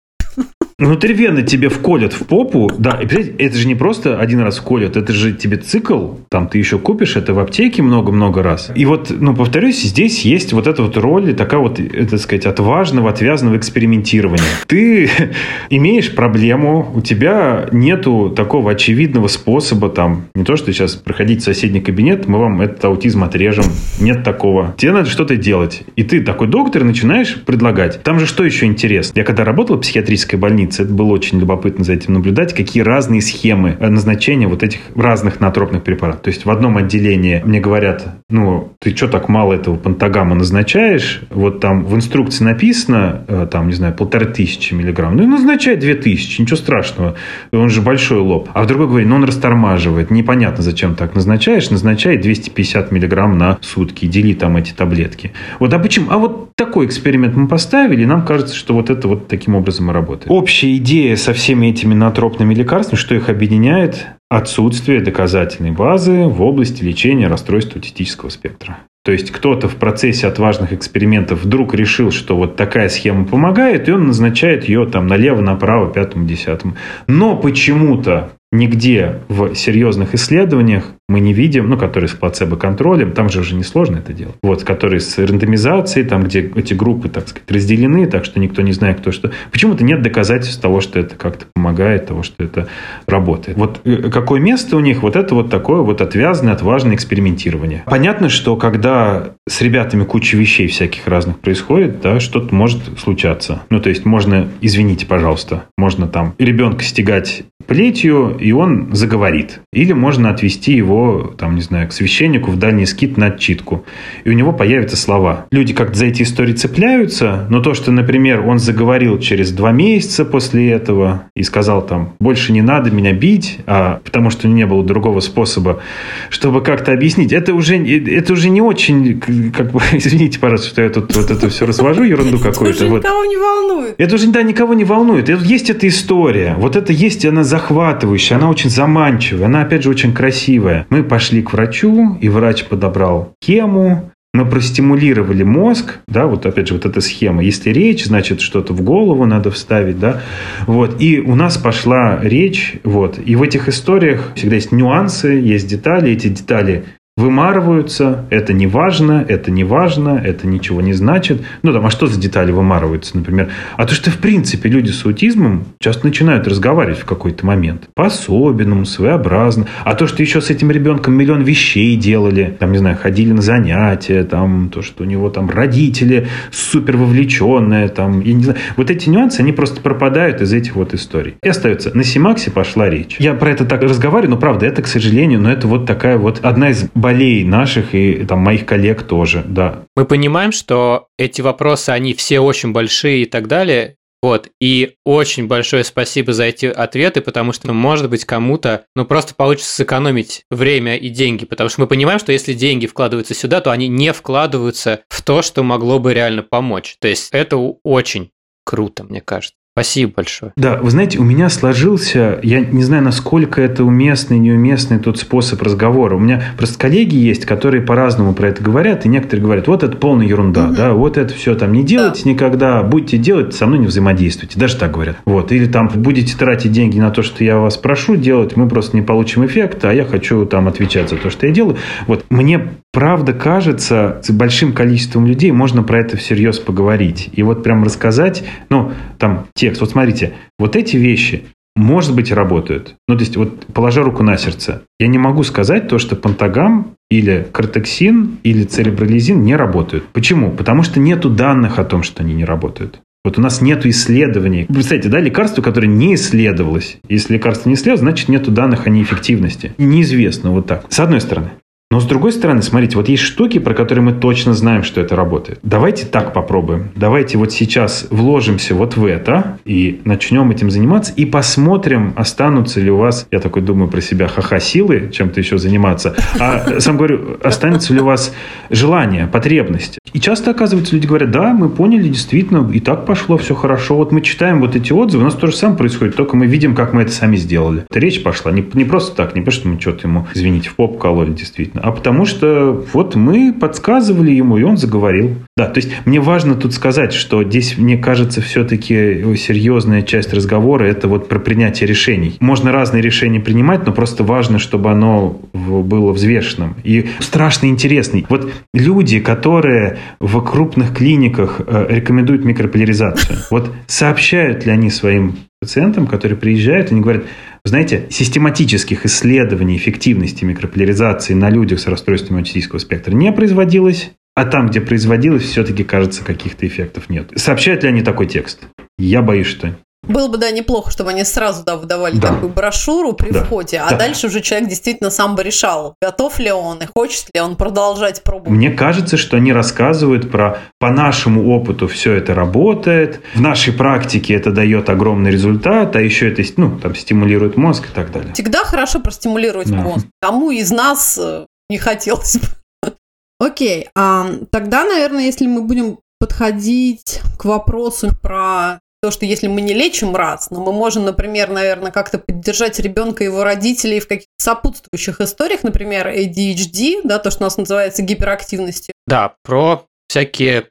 Внутривенно тебе вколят в попу, да, и это же не просто один раз вколят, это же тебе цикл, там ты еще купишь это в аптеке много-много раз. И вот, ну, повторюсь, здесь есть вот эта вот роль, такая вот, так сказать, отважного, отвязного экспериментирования. Ты имеешь проблему, у тебя нету такого очевидного способа, там, не то, что сейчас проходить в соседний кабинет, мы вам этот аутизм отрежем, нет такого. Тебе надо что-то делать. И ты такой доктор начинаешь предлагать. Там же что еще интересно? Я когда работал в психиатрической больнице, больнице. Это было очень любопытно за этим наблюдать, какие разные схемы назначения вот этих разных натропных препаратов. То есть в одном отделении мне говорят, ну, ты что так мало этого пантагама назначаешь? Вот там в инструкции написано, э, там, не знаю, полторы тысячи миллиграмм. Ну, назначай две тысячи, ничего страшного. Он же большой лоб. А в другой говорит, ну, он растормаживает. Непонятно, зачем так назначаешь. Назначай 250 миллиграмм на сутки. Дели там эти таблетки. Вот, а почему? А вот такой эксперимент мы поставили, и нам кажется, что вот это вот таким образом и работает. Общий общая идея со всеми этими натропными лекарствами, что их объединяет отсутствие доказательной базы в области лечения расстройств аутистического спектра. То есть кто-то в процессе отважных экспериментов вдруг решил, что вот такая схема помогает, и он назначает ее там налево, направо, пятому, десятому. Но почему-то нигде в серьезных исследованиях мы не видим, ну, которые с плацебо-контролем, там же уже несложно это делать, вот, которые с рандомизацией, там, где эти группы, так сказать, разделены, так что никто не знает, кто что. Почему-то нет доказательств того, что это как-то помогает, того, что это работает. Вот э, какое место у них, вот это вот такое вот отвязное, отважное экспериментирование. Понятно, что когда с ребятами куча вещей всяких разных происходит, да, что-то может случаться. Ну, то есть можно, извините, пожалуйста, можно там ребенка стегать плетью, и он заговорит. Или можно отвести его там, не знаю, к священнику в дальний скит на отчитку. И у него появятся слова. Люди как-то за эти истории цепляются, но то, что, например, он заговорил через два месяца после этого и сказал там, больше не надо меня бить, а потому что не было другого способа, чтобы как-то объяснить, это уже, это уже не очень, как бы, извините, пожалуйста, что я тут вот это все развожу, ерунду какую-то. Это вот. никого не волнует. Это уже, да, никого не волнует. Есть эта история. Вот это есть, она захватывающая, она очень заманчивая, она, опять же, очень красивая. Мы пошли к врачу, и врач подобрал хему, мы простимулировали мозг, да, вот опять же вот эта схема. Если речь, значит что-то в голову надо вставить, да, вот. И у нас пошла речь, вот. И в этих историях всегда есть нюансы, есть детали. Эти детали вымарываются, это не важно, это не важно, это ничего не значит. Ну, там, а что за детали вымарываются, например? А то, что, в принципе, люди с аутизмом часто начинают разговаривать в какой-то момент. По-особенному, своеобразно. А то, что еще с этим ребенком миллион вещей делали, там, не знаю, ходили на занятия, там, то, что у него там родители супер вовлеченные, там, я не знаю. Вот эти нюансы, они просто пропадают из этих вот историй. И остается. На Симаксе пошла речь. Я про это так разговариваю, но правда, это, к сожалению, но это вот такая вот одна из болей наших и там моих коллег тоже, да. Мы понимаем, что эти вопросы, они все очень большие и так далее, вот, и очень большое спасибо за эти ответы, потому что, может быть, кому-то, ну, просто получится сэкономить время и деньги, потому что мы понимаем, что если деньги вкладываются сюда, то они не вкладываются в то, что могло бы реально помочь. То есть это очень круто, мне кажется. Спасибо большое. Да, вы знаете, у меня сложился, я не знаю, насколько это уместный, неуместный тот способ разговора. У меня просто коллеги есть, которые по-разному про это говорят, и некоторые говорят, вот это полная ерунда, угу. да, вот это все там не делайте да. никогда, будете делать, со мной не взаимодействуйте, даже так говорят. Вот, или там будете тратить деньги на то, что я вас прошу делать, мы просто не получим эффекта, а я хочу там отвечать за то, что я делаю. Вот, мне правда кажется, с большим количеством людей можно про это всерьез поговорить. И вот прям рассказать, ну, там, текст. Вот смотрите, вот эти вещи, может быть, работают. Ну, то есть, вот положа руку на сердце, я не могу сказать то, что пантагам или кортексин или церебролизин не работают. Почему? Потому что нету данных о том, что они не работают. Вот у нас нет исследований. Представьте, да, лекарство, которое не исследовалось. Если лекарство не исследовалось, значит, нету данных о неэффективности. Неизвестно вот так. С одной стороны. Но с другой стороны, смотрите, вот есть штуки, про которые мы точно знаем, что это работает. Давайте так попробуем. Давайте вот сейчас вложимся вот в это и начнем этим заниматься и посмотрим, останутся ли у вас, я такой думаю про себя, ха-ха, силы чем-то еще заниматься. А сам говорю, останется ли у вас желание, потребность. И часто, оказывается, люди говорят, да, мы поняли, действительно, и так пошло, все хорошо. Вот мы читаем вот эти отзывы, у нас то же самое происходит, только мы видим, как мы это сами сделали. Это речь пошла не, не просто так, не потому что мы что-то ему, извините, в поп кололи, действительно, а потому что вот мы подсказывали ему, и он заговорил. Да, то есть мне важно тут сказать, что здесь, мне кажется, все-таки серьезная часть разговора – это вот про принятие решений. Можно разные решения принимать, но просто важно, чтобы оно было взвешенным. И страшно интересный. Вот люди, которые в крупных клиниках э, рекомендуют микрополяризацию, вот сообщают ли они своим пациентам, которые приезжают, они говорят, знаете, систематических исследований эффективности микрополяризации на людях с расстройством аутистического спектра не производилось, а там, где производилось, все-таки, кажется, каких-то эффектов нет. Сообщают ли они такой текст? Я боюсь, что было бы, да, неплохо, чтобы они сразу да, выдавали да. такую брошюру при да. входе, а да. дальше уже человек действительно сам бы решал, готов ли он и хочет ли он продолжать пробовать. Мне кажется, что они рассказывают про по нашему опыту все это работает, в нашей практике это дает огромный результат, а еще это ну, там, стимулирует мозг и так далее. Всегда хорошо простимулировать да. мозг. Кому из нас э, не хотелось бы. Окей, а, тогда, наверное, если мы будем подходить к вопросу про то, что если мы не лечим раз, но мы можем, например, наверное, как-то поддержать ребенка и его родителей в каких-то сопутствующих историях, например, ADHD, да, то, что у нас называется гиперактивностью. Да, про всякие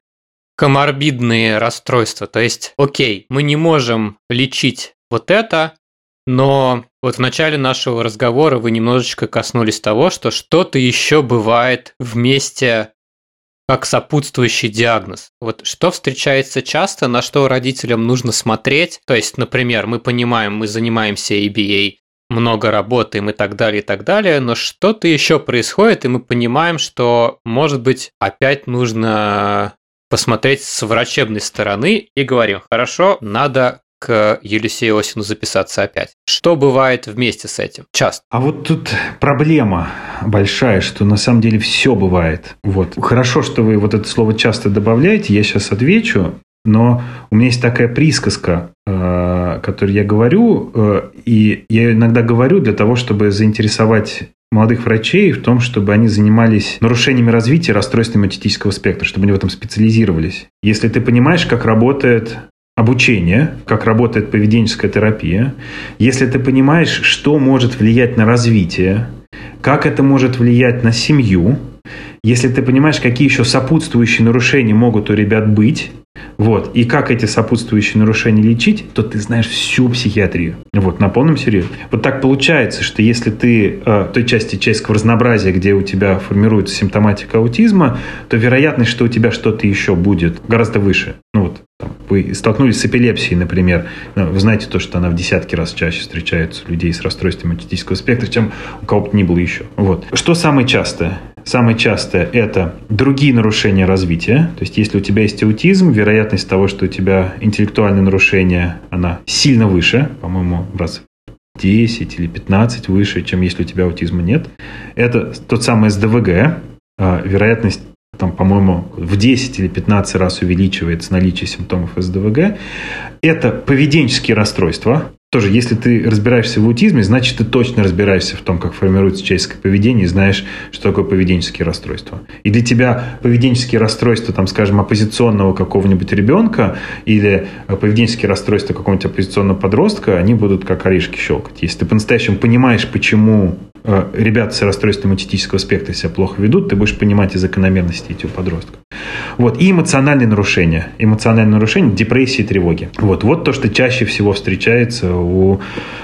коморбидные расстройства. То есть, окей, мы не можем лечить вот это, но вот в начале нашего разговора вы немножечко коснулись того, что что-то еще бывает вместе как сопутствующий диагноз. Вот что встречается часто, на что родителям нужно смотреть. То есть, например, мы понимаем, мы занимаемся ABA, много работаем и так далее, и так далее, но что-то еще происходит, и мы понимаем, что, может быть, опять нужно посмотреть с врачебной стороны и говорим, хорошо, надо к Елисею Осину записаться опять. Что бывает вместе с этим? Часто. А вот тут проблема большая, что на самом деле все бывает. Вот. Хорошо, что вы вот это слово часто добавляете, я сейчас отвечу, но у меня есть такая присказка, э, которую я говорю, э, и я иногда говорю для того, чтобы заинтересовать молодых врачей в том, чтобы они занимались нарушениями развития расстройствами аутистического спектра, чтобы они в этом специализировались. Если ты понимаешь, как работает обучение, как работает поведенческая терапия, если ты понимаешь, что может влиять на развитие, как это может влиять на семью, если ты понимаешь, какие еще сопутствующие нарушения могут у ребят быть, вот, и как эти сопутствующие нарушения лечить, то ты знаешь всю психиатрию. Вот, на полном серьезе. Вот так получается, что если ты э, той части человеческого разнообразия, где у тебя формируется симптоматика аутизма, то вероятность, что у тебя что-то еще будет гораздо выше. Ну вот, вы столкнулись с эпилепсией, например, ну, вы знаете то, что она в десятки раз чаще встречается у людей с расстройством аутистического спектра, чем у кого бы ни было еще. Вот. Что самое частое? Самое частое – это другие нарушения развития. То есть, если у тебя есть аутизм, вероятность того, что у тебя интеллектуальное нарушение, она сильно выше, по-моему, раз 10 или 15 выше, чем если у тебя аутизма нет. Это тот самый СДВГ, а, вероятность там, по-моему, в 10 или 15 раз увеличивается наличие симптомов СДВГ. Это поведенческие расстройства. Тоже, если ты разбираешься в аутизме, значит, ты точно разбираешься в том, как формируется человеческое поведение и знаешь, что такое поведенческие расстройства. И для тебя поведенческие расстройства, там, скажем, оппозиционного какого-нибудь ребенка или поведенческие расстройства какого-нибудь оппозиционного подростка, они будут как орешки щелкать. Если ты по-настоящему понимаешь, почему Э, ребята с расстройством аутистического спектра себя плохо ведут, ты будешь понимать и закономерности этих подростков. Вот. И эмоциональные нарушения. Эмоциональные нарушения, депрессии, тревоги. Вот. вот то, что чаще всего встречается у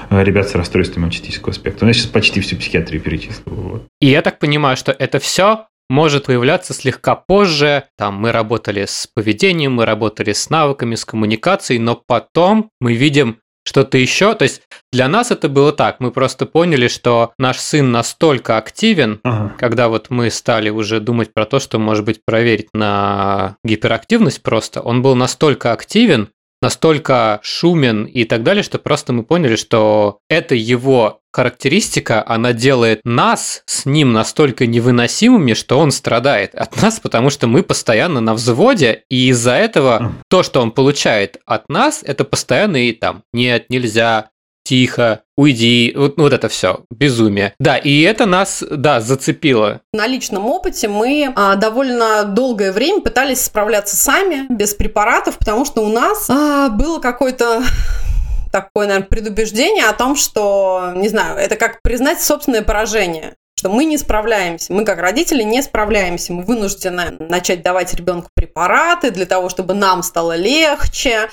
э, ребят с расстройством аутистического спектра. Ну, я сейчас почти всю психиатрию перечислил. Вот. И я так понимаю, что это все может появляться слегка позже. Там мы работали с поведением, мы работали с навыками, с коммуникацией, но потом мы видим что-то еще. То есть для нас это было так. Мы просто поняли, что наш сын настолько активен, ага. когда вот мы стали уже думать про то, что, может быть, проверить на гиперактивность просто. Он был настолько активен, настолько шумен и так далее, что просто мы поняли, что это его характеристика, она делает нас с ним настолько невыносимыми, что он страдает от нас, потому что мы постоянно на взводе, и из-за этого то, что он получает от нас, это постоянно и там нет, нельзя, тихо, уйди, вот, вот это все, безумие. Да, и это нас, да, зацепило. На личном опыте мы а, довольно долгое время пытались справляться сами, без препаратов, потому что у нас а, было какое-то такое, наверное, предубеждение о том, что, не знаю, это как признать собственное поражение что мы не справляемся, мы как родители не справляемся, мы вынуждены начать давать ребенку препараты для того, чтобы нам стало легче,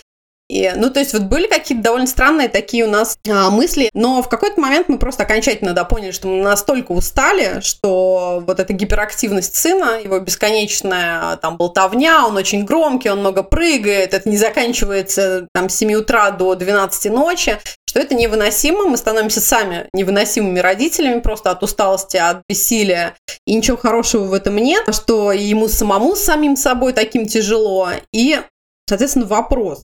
и, ну, то есть вот были какие-то довольно странные такие у нас а, мысли, но в какой-то момент мы просто окончательно да, поняли, что мы настолько устали, что вот эта гиперактивность сына, его бесконечная там болтовня, он очень громкий, он много прыгает, это не заканчивается там с 7 утра до 12 ночи, что это невыносимо, мы становимся сами невыносимыми родителями просто от усталости, от бессилия, и ничего хорошего в этом нет, что ему самому самим собой таким тяжело, и Соответственно, вопрос,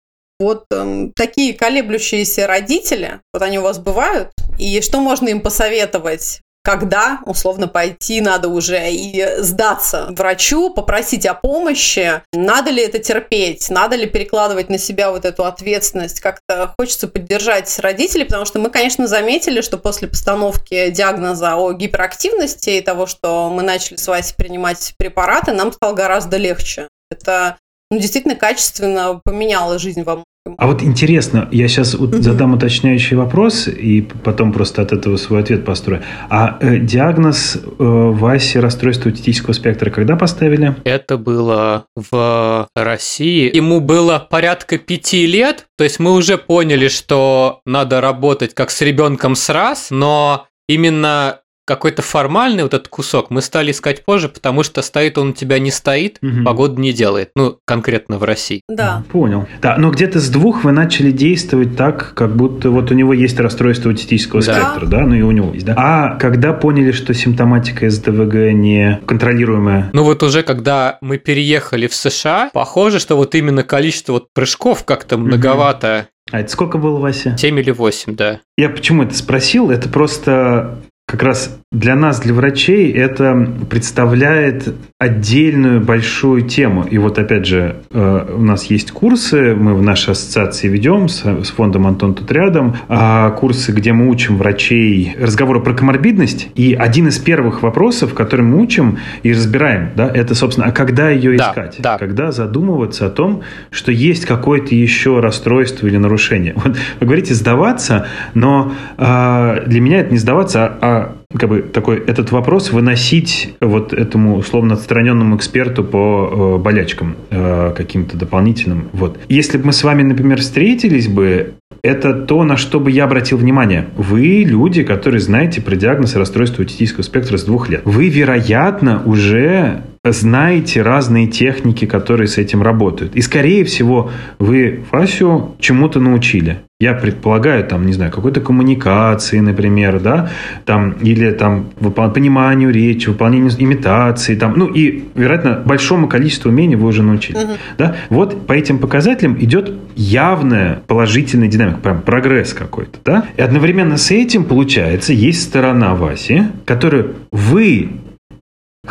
вот эм, такие колеблющиеся родители, вот они у вас бывают, и что можно им посоветовать? Когда, условно, пойти надо уже и сдаться врачу, попросить о помощи? Надо ли это терпеть? Надо ли перекладывать на себя вот эту ответственность? Как-то хочется поддержать родителей, потому что мы, конечно, заметили, что после постановки диагноза о гиперактивности и того, что мы начали с Васей принимать препараты, нам стало гораздо легче. Это ну, действительно качественно поменяло жизнь во а вот интересно, я сейчас вот задам уточняющий вопрос и потом просто от этого свой ответ построю. А э, диагноз э, Васе расстройства аутистического спектра когда поставили? Это было в России. Ему было порядка пяти лет, то есть мы уже поняли, что надо работать как с ребенком с раз, но именно какой-то формальный вот этот кусок мы стали искать позже, потому что стоит он у тебя не стоит, угу. погода не делает. Ну, конкретно в России. Да. Понял. Да, но где-то с двух вы начали действовать так, как будто вот у него есть расстройство аутистического да. спектра, да, ну и у него есть, да. А когда поняли, что симптоматика СДВГ не контролируемая? Ну вот уже когда мы переехали в США, похоже, что вот именно количество вот прыжков как-то многовато. А это сколько было, Вася? 7 или 8, да. Я почему это спросил? Это просто как раз для нас, для врачей, это представляет отдельную большую тему. И вот опять же, э, у нас есть курсы, мы в нашей ассоциации ведем с, фондом Антон тут рядом, а, курсы, где мы учим врачей разговоры про коморбидность. И один из первых вопросов, который мы учим и разбираем, да, это, собственно, а когда ее да, искать? Да. Когда задумываться о том, что есть какое-то еще расстройство или нарушение. Вот вы говорите сдаваться, но э, для меня это не сдаваться, а, а как бы такой этот вопрос выносить вот этому условно отстраненному эксперту по э, болячкам э, каким-то дополнительным. Вот. Если бы мы с вами, например, встретились бы, это то, на что бы я обратил внимание. Вы люди, которые знаете про диагноз расстройства аутистического спектра с двух лет. Вы, вероятно, уже знаете разные техники, которые с этим работают. И, скорее всего, вы Васю чему-то научили. Я предполагаю, там, не знаю, какой-то коммуникации, например, да, там, или там пониманию речи, выполнению имитации, там, ну и, вероятно, большому количеству умений вы уже научили. Uh-huh. Да? Вот по этим показателям идет явная положительная динамика, прям прогресс какой-то, да? И одновременно с этим, получается, есть сторона Васи, которую вы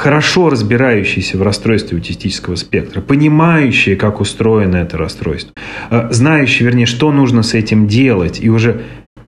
хорошо разбирающиеся в расстройстве аутистического спектра, понимающие, как устроено это расстройство, э, знающие, вернее, что нужно с этим делать, и уже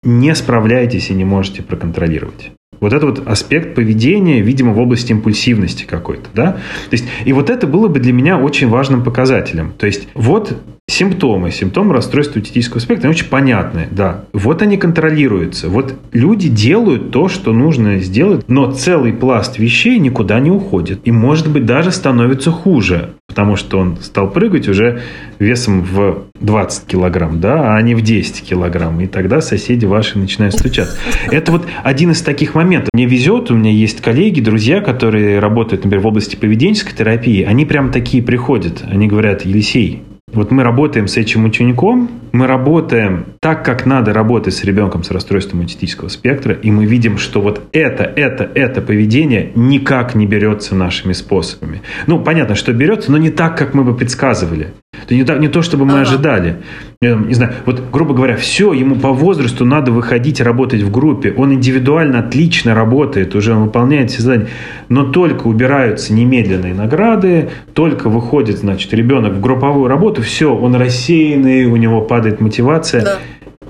не справляетесь и не можете проконтролировать. Вот это вот аспект поведения, видимо, в области импульсивности какой-то, да? То есть, и вот это было бы для меня очень важным показателем. То есть, вот симптомы, симптомы расстройства аутистического спектра, они очень понятные, да. Вот они контролируются. Вот люди делают то, что нужно сделать, но целый пласт вещей никуда не уходит. И, может быть, даже становится хуже, потому что он стал прыгать уже весом в 20 килограмм, да, а не в 10 килограмм. И тогда соседи ваши начинают стучаться. Это вот один из таких моментов. Мне везет, у меня есть коллеги, друзья, которые работают, например, в области поведенческой терапии. Они прям такие приходят. Они говорят, Елисей, вот мы работаем с этим учеником, мы работаем так, как надо работать с ребенком с расстройством аутистического спектра, и мы видим, что вот это, это, это поведение никак не берется нашими способами. Ну, понятно, что берется, но не так, как мы бы предсказывали. Это не, так, не то, чтобы мы Ага. ожидали. Не знаю, вот, грубо говоря, все, ему по возрасту надо выходить работать в группе. Он индивидуально отлично работает, уже он выполняет все задания. Но только убираются немедленные награды, только выходит, значит, ребенок в групповую работу, все, он рассеянный, у него падает мотивация. Да.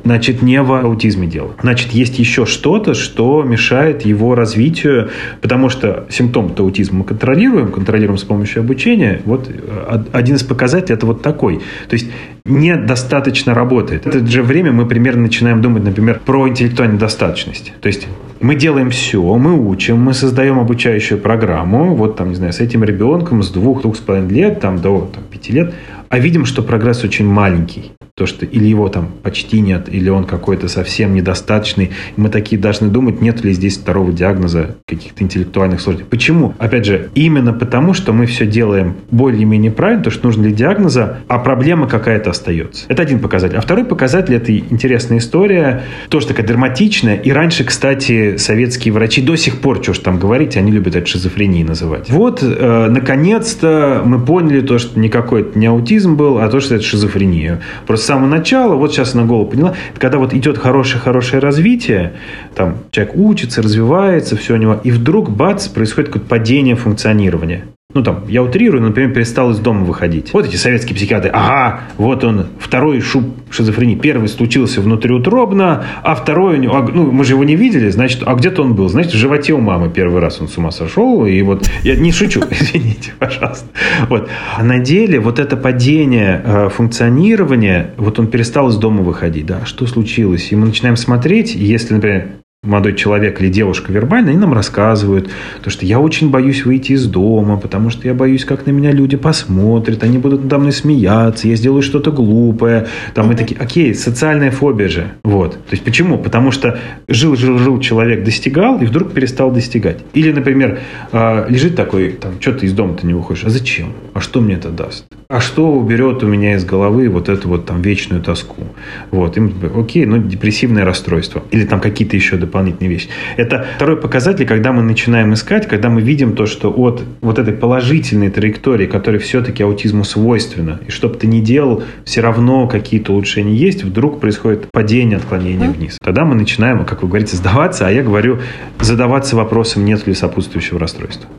Значит, не в аутизме дело. Значит, есть еще что-то, что мешает его развитию, потому что симптом аутизма мы контролируем, контролируем с помощью обучения. Вот э, один из показателей это вот такой. То есть недостаточно работает. В это же время мы примерно начинаем думать, например, про интеллектуальную достаточность. То есть мы делаем все, мы учим, мы создаем обучающую программу, вот там, не знаю, с этим ребенком с двух, двух с половиной лет, там, до там, пяти лет, а видим, что прогресс очень маленький. То, что или его там почти нет, или он какой-то совсем недостаточный. Мы такие должны думать, нет ли здесь второго диагноза каких-то интеллектуальных сложностей. Почему? Опять же, именно потому, что мы все делаем более-менее правильно, то, что нужно для диагноза, а проблема какая-то остается. Это один показатель. А второй показатель – это интересная история, тоже такая драматичная. И раньше, кстати, советские врачи до сих пор, что ж там говорить, они любят это шизофренией называть. Вот, э, наконец-то мы поняли то, что никакой это не аутизм был, а то, что это шизофрения. Просто самого начала, вот сейчас на голову поняла, когда вот идет хорошее-хорошее развитие, там человек учится, развивается, все у него, и вдруг, бац, происходит какое-то падение функционирования. Ну, там, я утрирую, например, перестал из дома выходить. Вот эти советские психиатры. Ага, вот он, второй шуб шизофрении. Первый случился внутриутробно, а второй у него... а, ну, мы же его не видели, значит, а где-то он был? Значит, в животе у мамы первый раз он с ума сошел. И вот, я не шучу, извините, пожалуйста. Вот. А на деле вот это падение э, функционирования, вот он перестал из дома выходить. Да, что случилось? И мы начинаем смотреть, если, например, молодой человек или девушка вербально, они нам рассказывают, то, что я очень боюсь выйти из дома, потому что я боюсь, как на меня люди посмотрят, они будут надо мной смеяться, я сделаю что-то глупое. Там мы такие, окей, социальная фобия же. Вот. То есть почему? Потому что жил-жил-жил человек, достигал, и вдруг перестал достигать. Или, например, э, лежит такой, там, что ты из дома-то не выходишь, а зачем? А что мне это даст? А что уберет у меня из головы вот эту вот там вечную тоску? Вот. Им, окей, ну, депрессивное расстройство. Или там какие-то еще дополнительные вещи. Это второй показатель, когда мы начинаем искать, когда мы видим то, что от вот этой положительной траектории, которая все-таки аутизму свойственна, и что бы ты ни делал, все равно какие-то улучшения есть, вдруг происходит падение, отклонение вниз. Тогда мы начинаем, как вы говорите, сдаваться, а я говорю, задаваться вопросом, нет ли сопутствующего расстройства.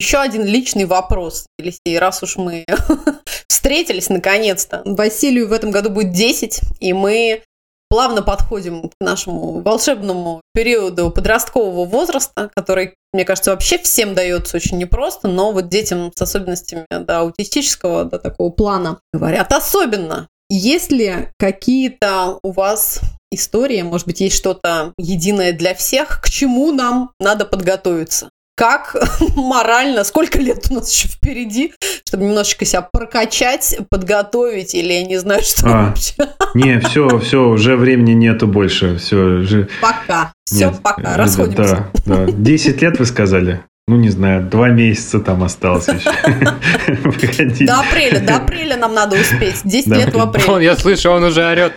Еще один личный вопрос, Елисей, раз уж мы встретились наконец-то. Василию в этом году будет 10, и мы плавно подходим к нашему волшебному периоду подросткового возраста, который, мне кажется, вообще всем дается очень непросто, но вот детям с особенностями да, аутистического да, такого плана говорят особенно. Есть ли какие-то у вас истории, может быть, есть что-то единое для всех, к чему нам надо подготовиться? Как морально, сколько лет у нас еще впереди, чтобы немножечко себя прокачать, подготовить, или я не знаю, что А. вообще. Не, все, все, уже времени нету больше. Все, же... Пока. Все, Нет, пока. Расходимся. Да, да. 10 лет вы сказали? Ну, не знаю, два месяца там осталось еще. До апреля, до апреля нам надо успеть. 10 Да. лет в Он, апреле. я слышу, он уже орет.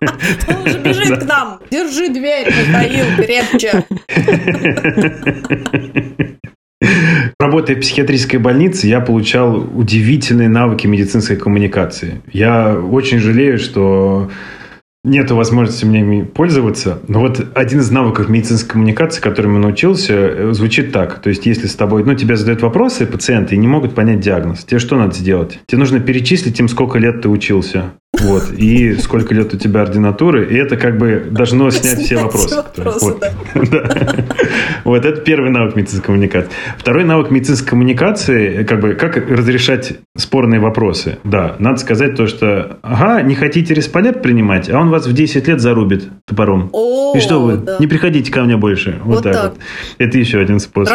Он уже бежит к нам. Держи дверь, Михаил, крепче. Работая в психиатрической больнице, я получал удивительные навыки медицинской коммуникации. Я очень жалею, что нету возможности мне ими пользоваться. Но вот один из навыков медицинской коммуникации, которым я научился, э, звучит так. То есть, если с тобой, ну, тебе задают вопросы пациенты и не могут понять диагноз, тебе что надо сделать? Тебе нужно перечислить им, сколько лет ты учился. Вот, и сколько лет у тебя ординатуры, и это как бы должно снять все Снять вопросы. все вопросы, вот. Да. Вот это первый навык медицинской коммуникации. Второй навык медицинской коммуникации, как бы, как разрешать спорные вопросы. Да, надо сказать то, что, ага, не хотите респалеп принимать, а он вас в 10 лет зарубит топором. О, И что вы, да. не приходите ко мне больше. Вот, Вот так, так. вот. Это еще один способ.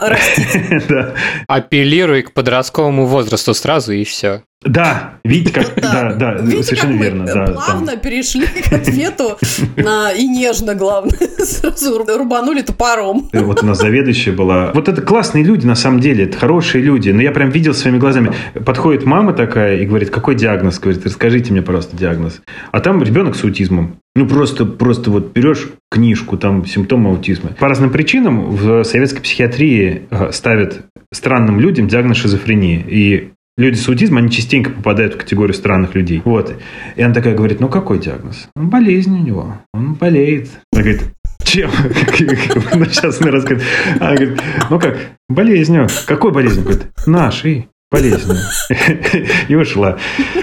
Растите. Да. Апеллируй к подростковому возрасту сразу и все. Да, видите, как, да, да, Видите, совершенно как мы верно. Да, плавно там. перешли к ответу на и нежно, главное. Сразу рубанули топором. Э, Вот у нас заведующая была. Вот это классные люди, на самом деле, это хорошие люди. Но я прям видел своими глазами. Подходит мама такая и говорит, какой диагноз? Говорит, расскажите мне, пожалуйста, диагноз. А там ребенок с аутизмом. Ну, просто, просто вот берешь книжку, там симптомы аутизма. По разным причинам в советской психиатрии э, ставят странным людям диагноз шизофрении. И Люди с аутизмом, они частенько попадают в категорию странных людей. Вот. И она такая говорит, ну какой диагноз? «Ну, болезнь у него, он болеет. Она говорит, чем? Ну, сейчас она расскажет. Она говорит, ну как, болезнью. Какой болезнью? Говорит, нашей болезнью. И ушла.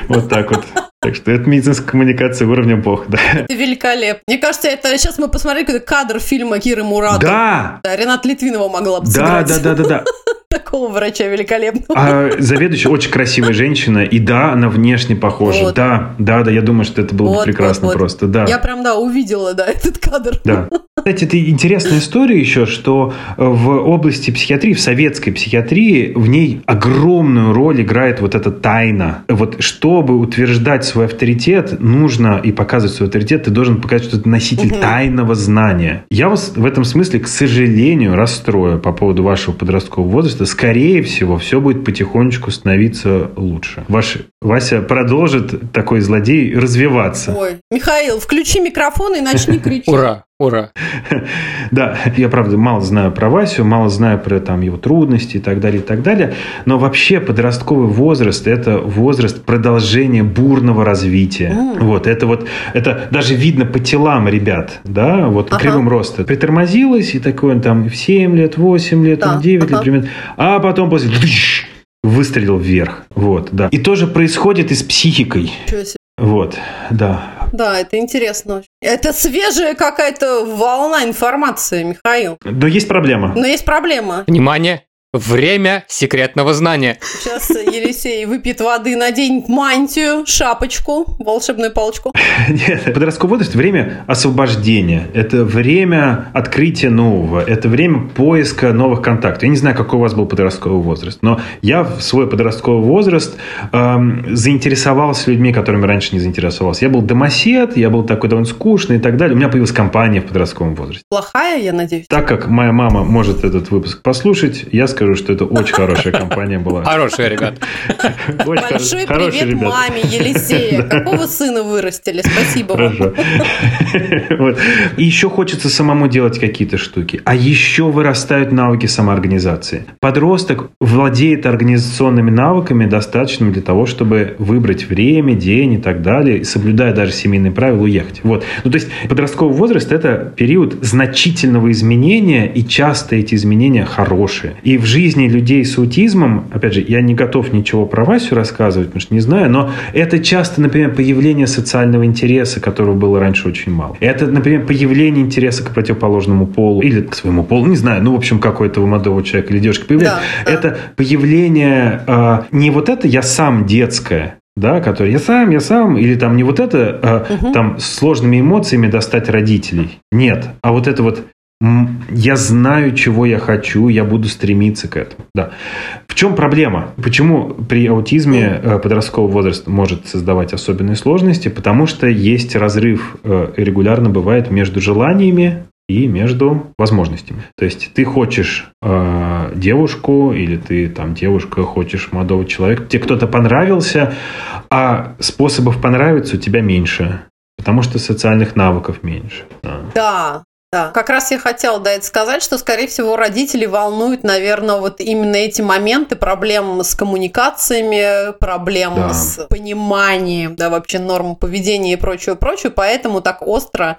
Вот так вот. Так что это медицинская коммуникация уровня бог, да. Это великолепно. Мне кажется, это сейчас мы посмотрели какой-то кадр фильма Киры Мурата. Да! Да, Ренат Литвинова могла бы Да, сыграть. да, да, да, да. Такого врача великолепного. А заведующая очень красивая женщина, и да, она внешне похожа. Вот. Да, да, да, я думаю, что это было бы Вот, прекрасно вот, вот. просто, да. Я прям, да, увидела, да, этот кадр. Да. Кстати, это интересная история еще, что в области психиатрии, в советской психиатрии, в ней огромную роль играет вот эта тайна. Вот чтобы утверждать свой авторитет, нужно и показывать свой авторитет, ты должен показать, что ты носитель Мгм. тайного знания. Я вас в этом смысле, к сожалению, расстрою по поводу вашего подросткового возраста. Скорее всего, все будет потихонечку становиться лучше. Ваш Вася продолжит, такой злодей, развиваться. Ой, Михаил, включи микрофон и начни кричать. Ура, ура. Да, я, правда, мало знаю про Васю, мало знаю про там, его трудности и так далее, и так далее. Но вообще подростковый возраст – это возраст продолжения бурного развития. Вот, это вот, это даже видно по телам ребят, да, вот Ага. кривым роста. Притормозилось, и такой он там в 7 лет, 8 лет, Да, в 9 ага. лет примерно. А потом после выстрелил вверх. Вот, да. И тоже происходит и с психикой. Вот, да. Да, это интересно. Это свежая какая-то волна информации, Михаил. Но есть проблема. Но есть проблема. Внимание! Время секретного знания. Сейчас Елисей выпьет воды, наденет мантию, шапочку, волшебную палочку. Нет, подростковый возраст – время освобождения. Это время открытия нового. Это время поиска новых контактов. Я не знаю, какой у вас был подростковый возраст, но я в свой подростковый возраст эм, заинтересовался людьми, которыми раньше не заинтересовался. Я был домосед, я был такой довольно скучный и так далее. У меня появилась компания в подростковом возрасте. Плохая, я надеюсь. Так как моя мама может этот выпуск послушать, я скажу, что это очень хорошая компания была. Хорошие ребят. Большой привет маме Елисея. Какого сына вырастили? Спасибо вам. И еще хочется самому делать какие-то штуки. А еще вырастают навыки самоорганизации. Подросток владеет организационными навыками, достаточными для того, чтобы выбрать время, день и так далее, соблюдая даже семейные правила, уехать. Вот. Ну, то есть подростковый возраст – это период значительного изменения, и часто эти изменения хорошие. И в жизни людей с аутизмом, опять же, я не готов ничего про Васю рассказывать, потому что не знаю, но это часто, например, появление социального интереса, которого было раньше очень мало. Это, например, появление интереса к противоположному полу или к своему полу, не знаю, ну, в общем, какой-то у молодого человека или девушки появляется. Да, да. Это появление э, не вот это «я сам детское», да, который я сам, я сам, или там не вот это, э, Мгм. там сложными эмоциями достать родителей. Нет, а вот это вот я знаю, чего я хочу, я буду стремиться к этому. Да. В чем проблема? Почему при аутизме э, подростковый возраст может создавать особенные сложности? Потому что есть разрыв, э, регулярно бывает, между желаниями и между возможностями. То есть ты хочешь э, девушку, или ты там девушка, хочешь молодого человека, тебе кто-то понравился, а способов понравиться у тебя меньше, потому что социальных навыков меньше. Да. Да, да. Как раз я хотела, да, это сказать, что, скорее всего, родители волнуют, наверное, вот именно эти моменты проблем с коммуникациями, проблем Да. с пониманием, да, вообще норм поведения и прочее, прочее, поэтому так остро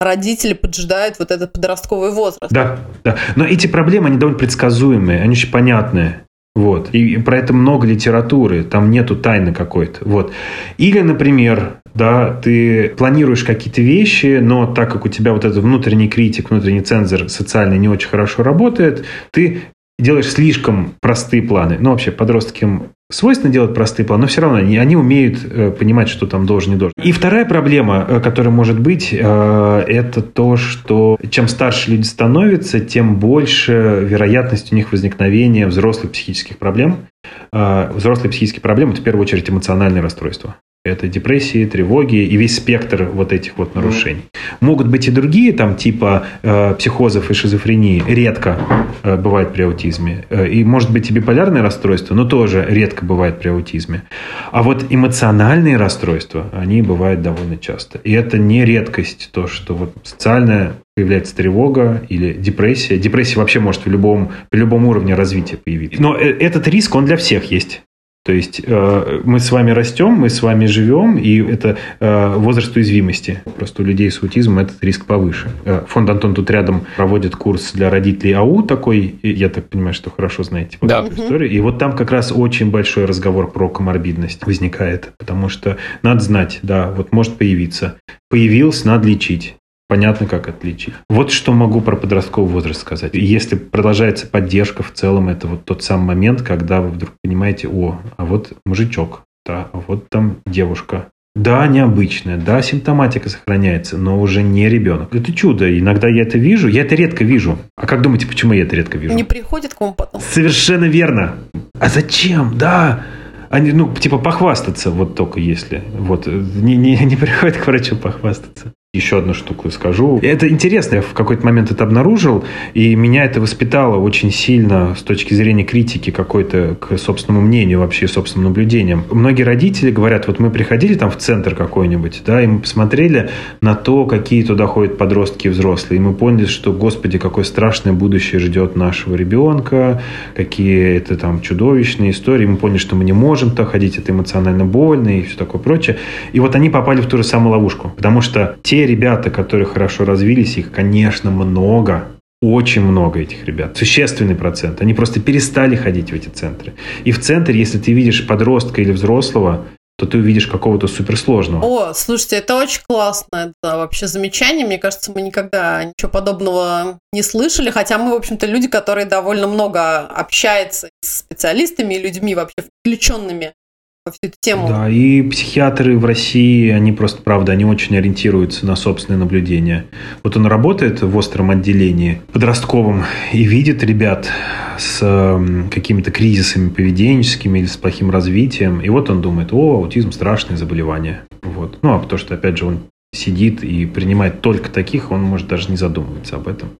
родители поджидают вот этот подростковый возраст. Да, да. Но эти проблемы, они довольно предсказуемые, они очень понятные. Вот. И про это много литературы, там нету тайны какой-то. Вот. Или, например, да, ты планируешь какие-то вещи, но так как у тебя вот этот внутренний критик, внутренний цензор социальный не очень хорошо работает, ты делаешь слишком простые планы. Ну, вообще, подросткам свойственно делать простые планы, но все равно они, они умеют э, понимать, что там должен, не должен. И вторая проблема, э, которая может быть, э, это то, что чем старше люди становятся, тем больше вероятность у них возникновения взрослых психических проблем. Взрослые психические проблемы – это в первую очередь эмоциональные расстройства. Это депрессии, тревоги и весь спектр вот этих вот нарушений. Могут быть и другие, там типа э, психозов и шизофрении, редко э, бывает при аутизме. Э, и может быть и биполярное расстройство, но тоже редко бывает при аутизме. А вот эмоциональные расстройства, они бывают довольно часто. И это не редкость, то, что вот социальная появляется тревога или депрессия. Депрессия вообще может в любом, при любом уровне развития появиться. Но э, этот риск, он для всех есть. То есть э, мы с вами растем, мы с вами живем, и это э, возраст уязвимости. Просто у людей с аутизмом этот риск повыше. Э, фонд Антон тут рядом проводит курс для родителей АУ такой, и я так понимаю, что хорошо знаете вот Да. эту историю. И вот там как раз очень большой разговор про коморбидность возникает, потому что надо знать, да, вот может появиться. Появился, надо лечить. Понятно, как отличить. Вот что могу про подростковый возраст сказать. Если продолжается поддержка в целом, это вот тот самый момент, когда вы вдруг понимаете, о, а вот мужичок, да, а вот там девушка. Да, необычная, да, симптоматика сохраняется, но уже не ребенок. Это чудо. Иногда я это вижу, я это редко вижу. А как думаете, почему я это редко вижу? Не приходит к вам потом. Совершенно верно. А зачем? Да. Они, ну, типа, похвастаться, вот только если. Вот, не, не, не приходит к врачу похвастаться. Еще одну штуку скажу. Это интересно, я в какой-то момент это обнаружил, и меня это воспитало очень сильно с точки зрения критики какой-то к собственному мнению, вообще собственным наблюдениям. Многие родители говорят, вот мы приходили там в центр какой-нибудь, да, и мы посмотрели на то, какие туда ходят подростки и взрослые, и мы поняли, что, господи, какое страшное будущее ждет нашего ребенка, какие это там чудовищные истории, мы поняли, что мы не можем туда ходить, это эмоционально больно и все такое прочее. И вот они попали в ту же самую ловушку, потому что те ребята, которые хорошо развились, их, конечно, много, очень много этих ребят, существенный процент. Они просто перестали ходить в эти центры. И в центре, если ты видишь подростка или взрослого, то ты увидишь какого-то суперсложного. О, слушайте, это очень классное да, вообще замечание. Мне кажется, мы никогда ничего подобного не слышали, хотя мы, в общем-то, люди, которые довольно много общаются с специалистами и людьми вообще включенными всю эту тему. Да, и психиатры в России, они просто, правда, они очень ориентируются на собственные наблюдения. Вот он работает в остром отделении подростковом и видит ребят с м, какими-то кризисами поведенческими или с плохим развитием. И вот он думает, о, аутизм страшное заболевание. Вот. Ну, а потому что, опять же, он сидит и принимает только таких, он может даже не задумываться об этом.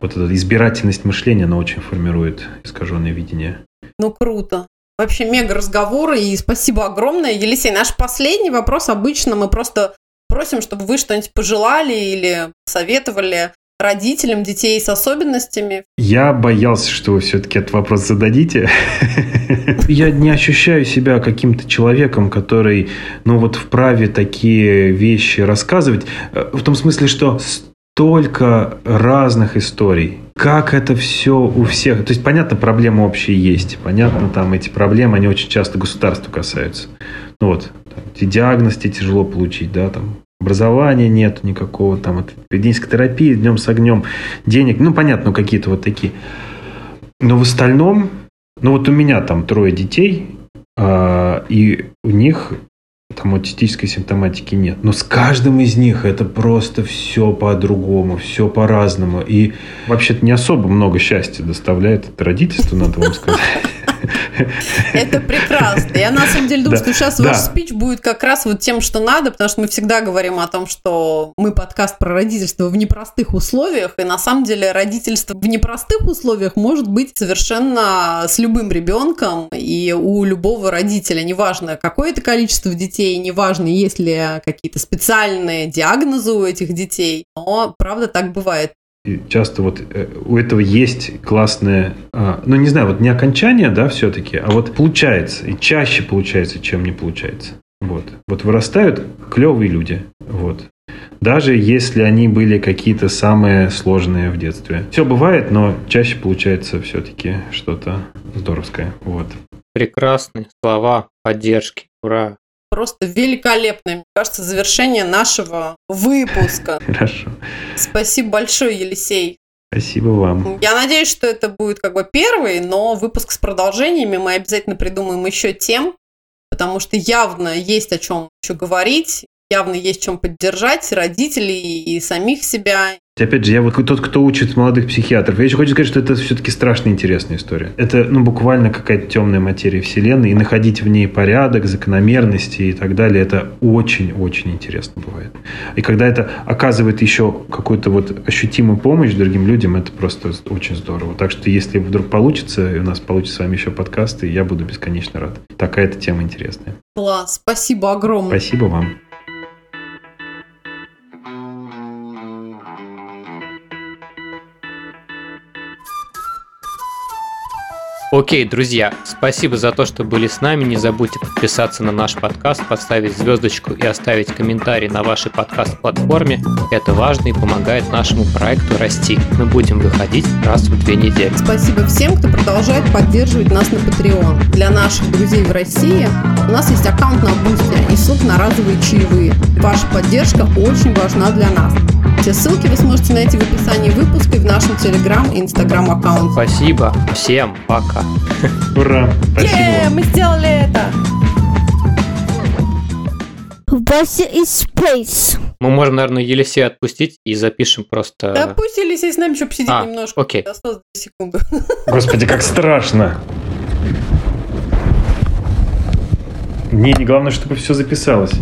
Вот эта избирательность мышления, она очень формирует искаженное видение. Ну, круто. Вообще мега разговоры, и спасибо огромное. Елисей, наш последний вопрос обычно мы просто просим, чтобы вы что-нибудь пожелали или советовали родителям детей с особенностями. Я боялся, что вы все-таки этот вопрос зададите. Я не ощущаю себя каким-то человеком, который, ну вот вправе такие вещи рассказывать. Э, В том смысле, что столько разных историй. Как это все у всех. То есть, понятно, проблемы общие есть. Понятно, там эти проблемы, они очень часто государства касаются. Ну вот, эти диагноз тяжело получить, да, там, образования нет никакого, там, это поведенческой терапии, днем с огнем, денег, ну, понятно, какие-то вот такие. Но в остальном, ну, вот у меня там трое детей, а, и у них там аутистической симптоматики нет. Но с каждым из них это просто все по-другому, все по-разному. И вообще-то не особо много счастья доставляет это родительство, надо вам сказать. Это прекрасно. Я на самом деле думаю, Да, что сейчас да. ваш спич будет как раз вот тем, что надо, потому что мы всегда говорим о том, что мы подкаст про родительство в непростых условиях, и на самом деле родительство в непростых условиях может быть совершенно с любым ребенком и у любого родителя, неважно, какое это количество детей, неважно, есть ли какие-то специальные диагнозы у этих детей, но правда так бывает. Часто вот э, у этого есть классное, а, ну не знаю, вот не окончание, да, все-таки, а вот получается, и чаще получается, чем не получается. Вот. Вот вырастают клевые люди. Вот. Даже если они были какие-то самые сложные в детстве. Все бывает, но чаще получается все-таки что-то здоровское. Вот. Прекрасные слова поддержки. Ура. Просто великолепное, мне кажется, завершение нашего выпуска. Хорошо. Спасибо большое, Елисей. Спасибо вам. Я надеюсь, что это будет как бы первый, но выпуск с продолжениями мы обязательно придумаем еще тем, потому что явно есть о чем еще говорить, явно есть чем поддержать родителей и самих себя. Опять же, я вот тот, кто учит молодых психиатров, я еще хочу сказать, что это все-таки страшно интересная история. Это, ну, буквально какая-то темная материя Вселенной, и находить в ней порядок, закономерности и так далее, это очень-очень интересно бывает. И когда это оказывает еще какую-то вот ощутимую помощь другим людям, это просто очень здорово. Так что, если вдруг получится, и у нас получится с вами еще подкасты, я буду бесконечно рад. Такая-то тема интересная. Класс, спасибо огромное. Спасибо вам. Окей, друзья, спасибо за то, что были с нами. Не забудьте подписаться на наш подкаст, поставить звездочку и оставить комментарий на вашей подкаст-платформе. Это важно и помогает нашему проекту расти. Мы будем выходить раз в две недели. Спасибо всем, кто продолжает поддерживать нас на Patreon. Для наших друзей в России у нас есть аккаунт на Бусте и ссылка на разовые чаевые. Ваша поддержка очень важна для нас. Все ссылки вы сможете найти в описании выпуска и в нашем Телеграм и Инстаграм аккаунте. Спасибо. Всем пока. Ура! Спасибо вам. мы сделали это! Вася из Space. Мы можем, наверное, Елисея отпустить и запишем просто... Да пусть Елисей с нами еще посидит А, немножко. окей. Осталось две секунды. Господи, как страшно. Мне не главное, чтобы все записалось.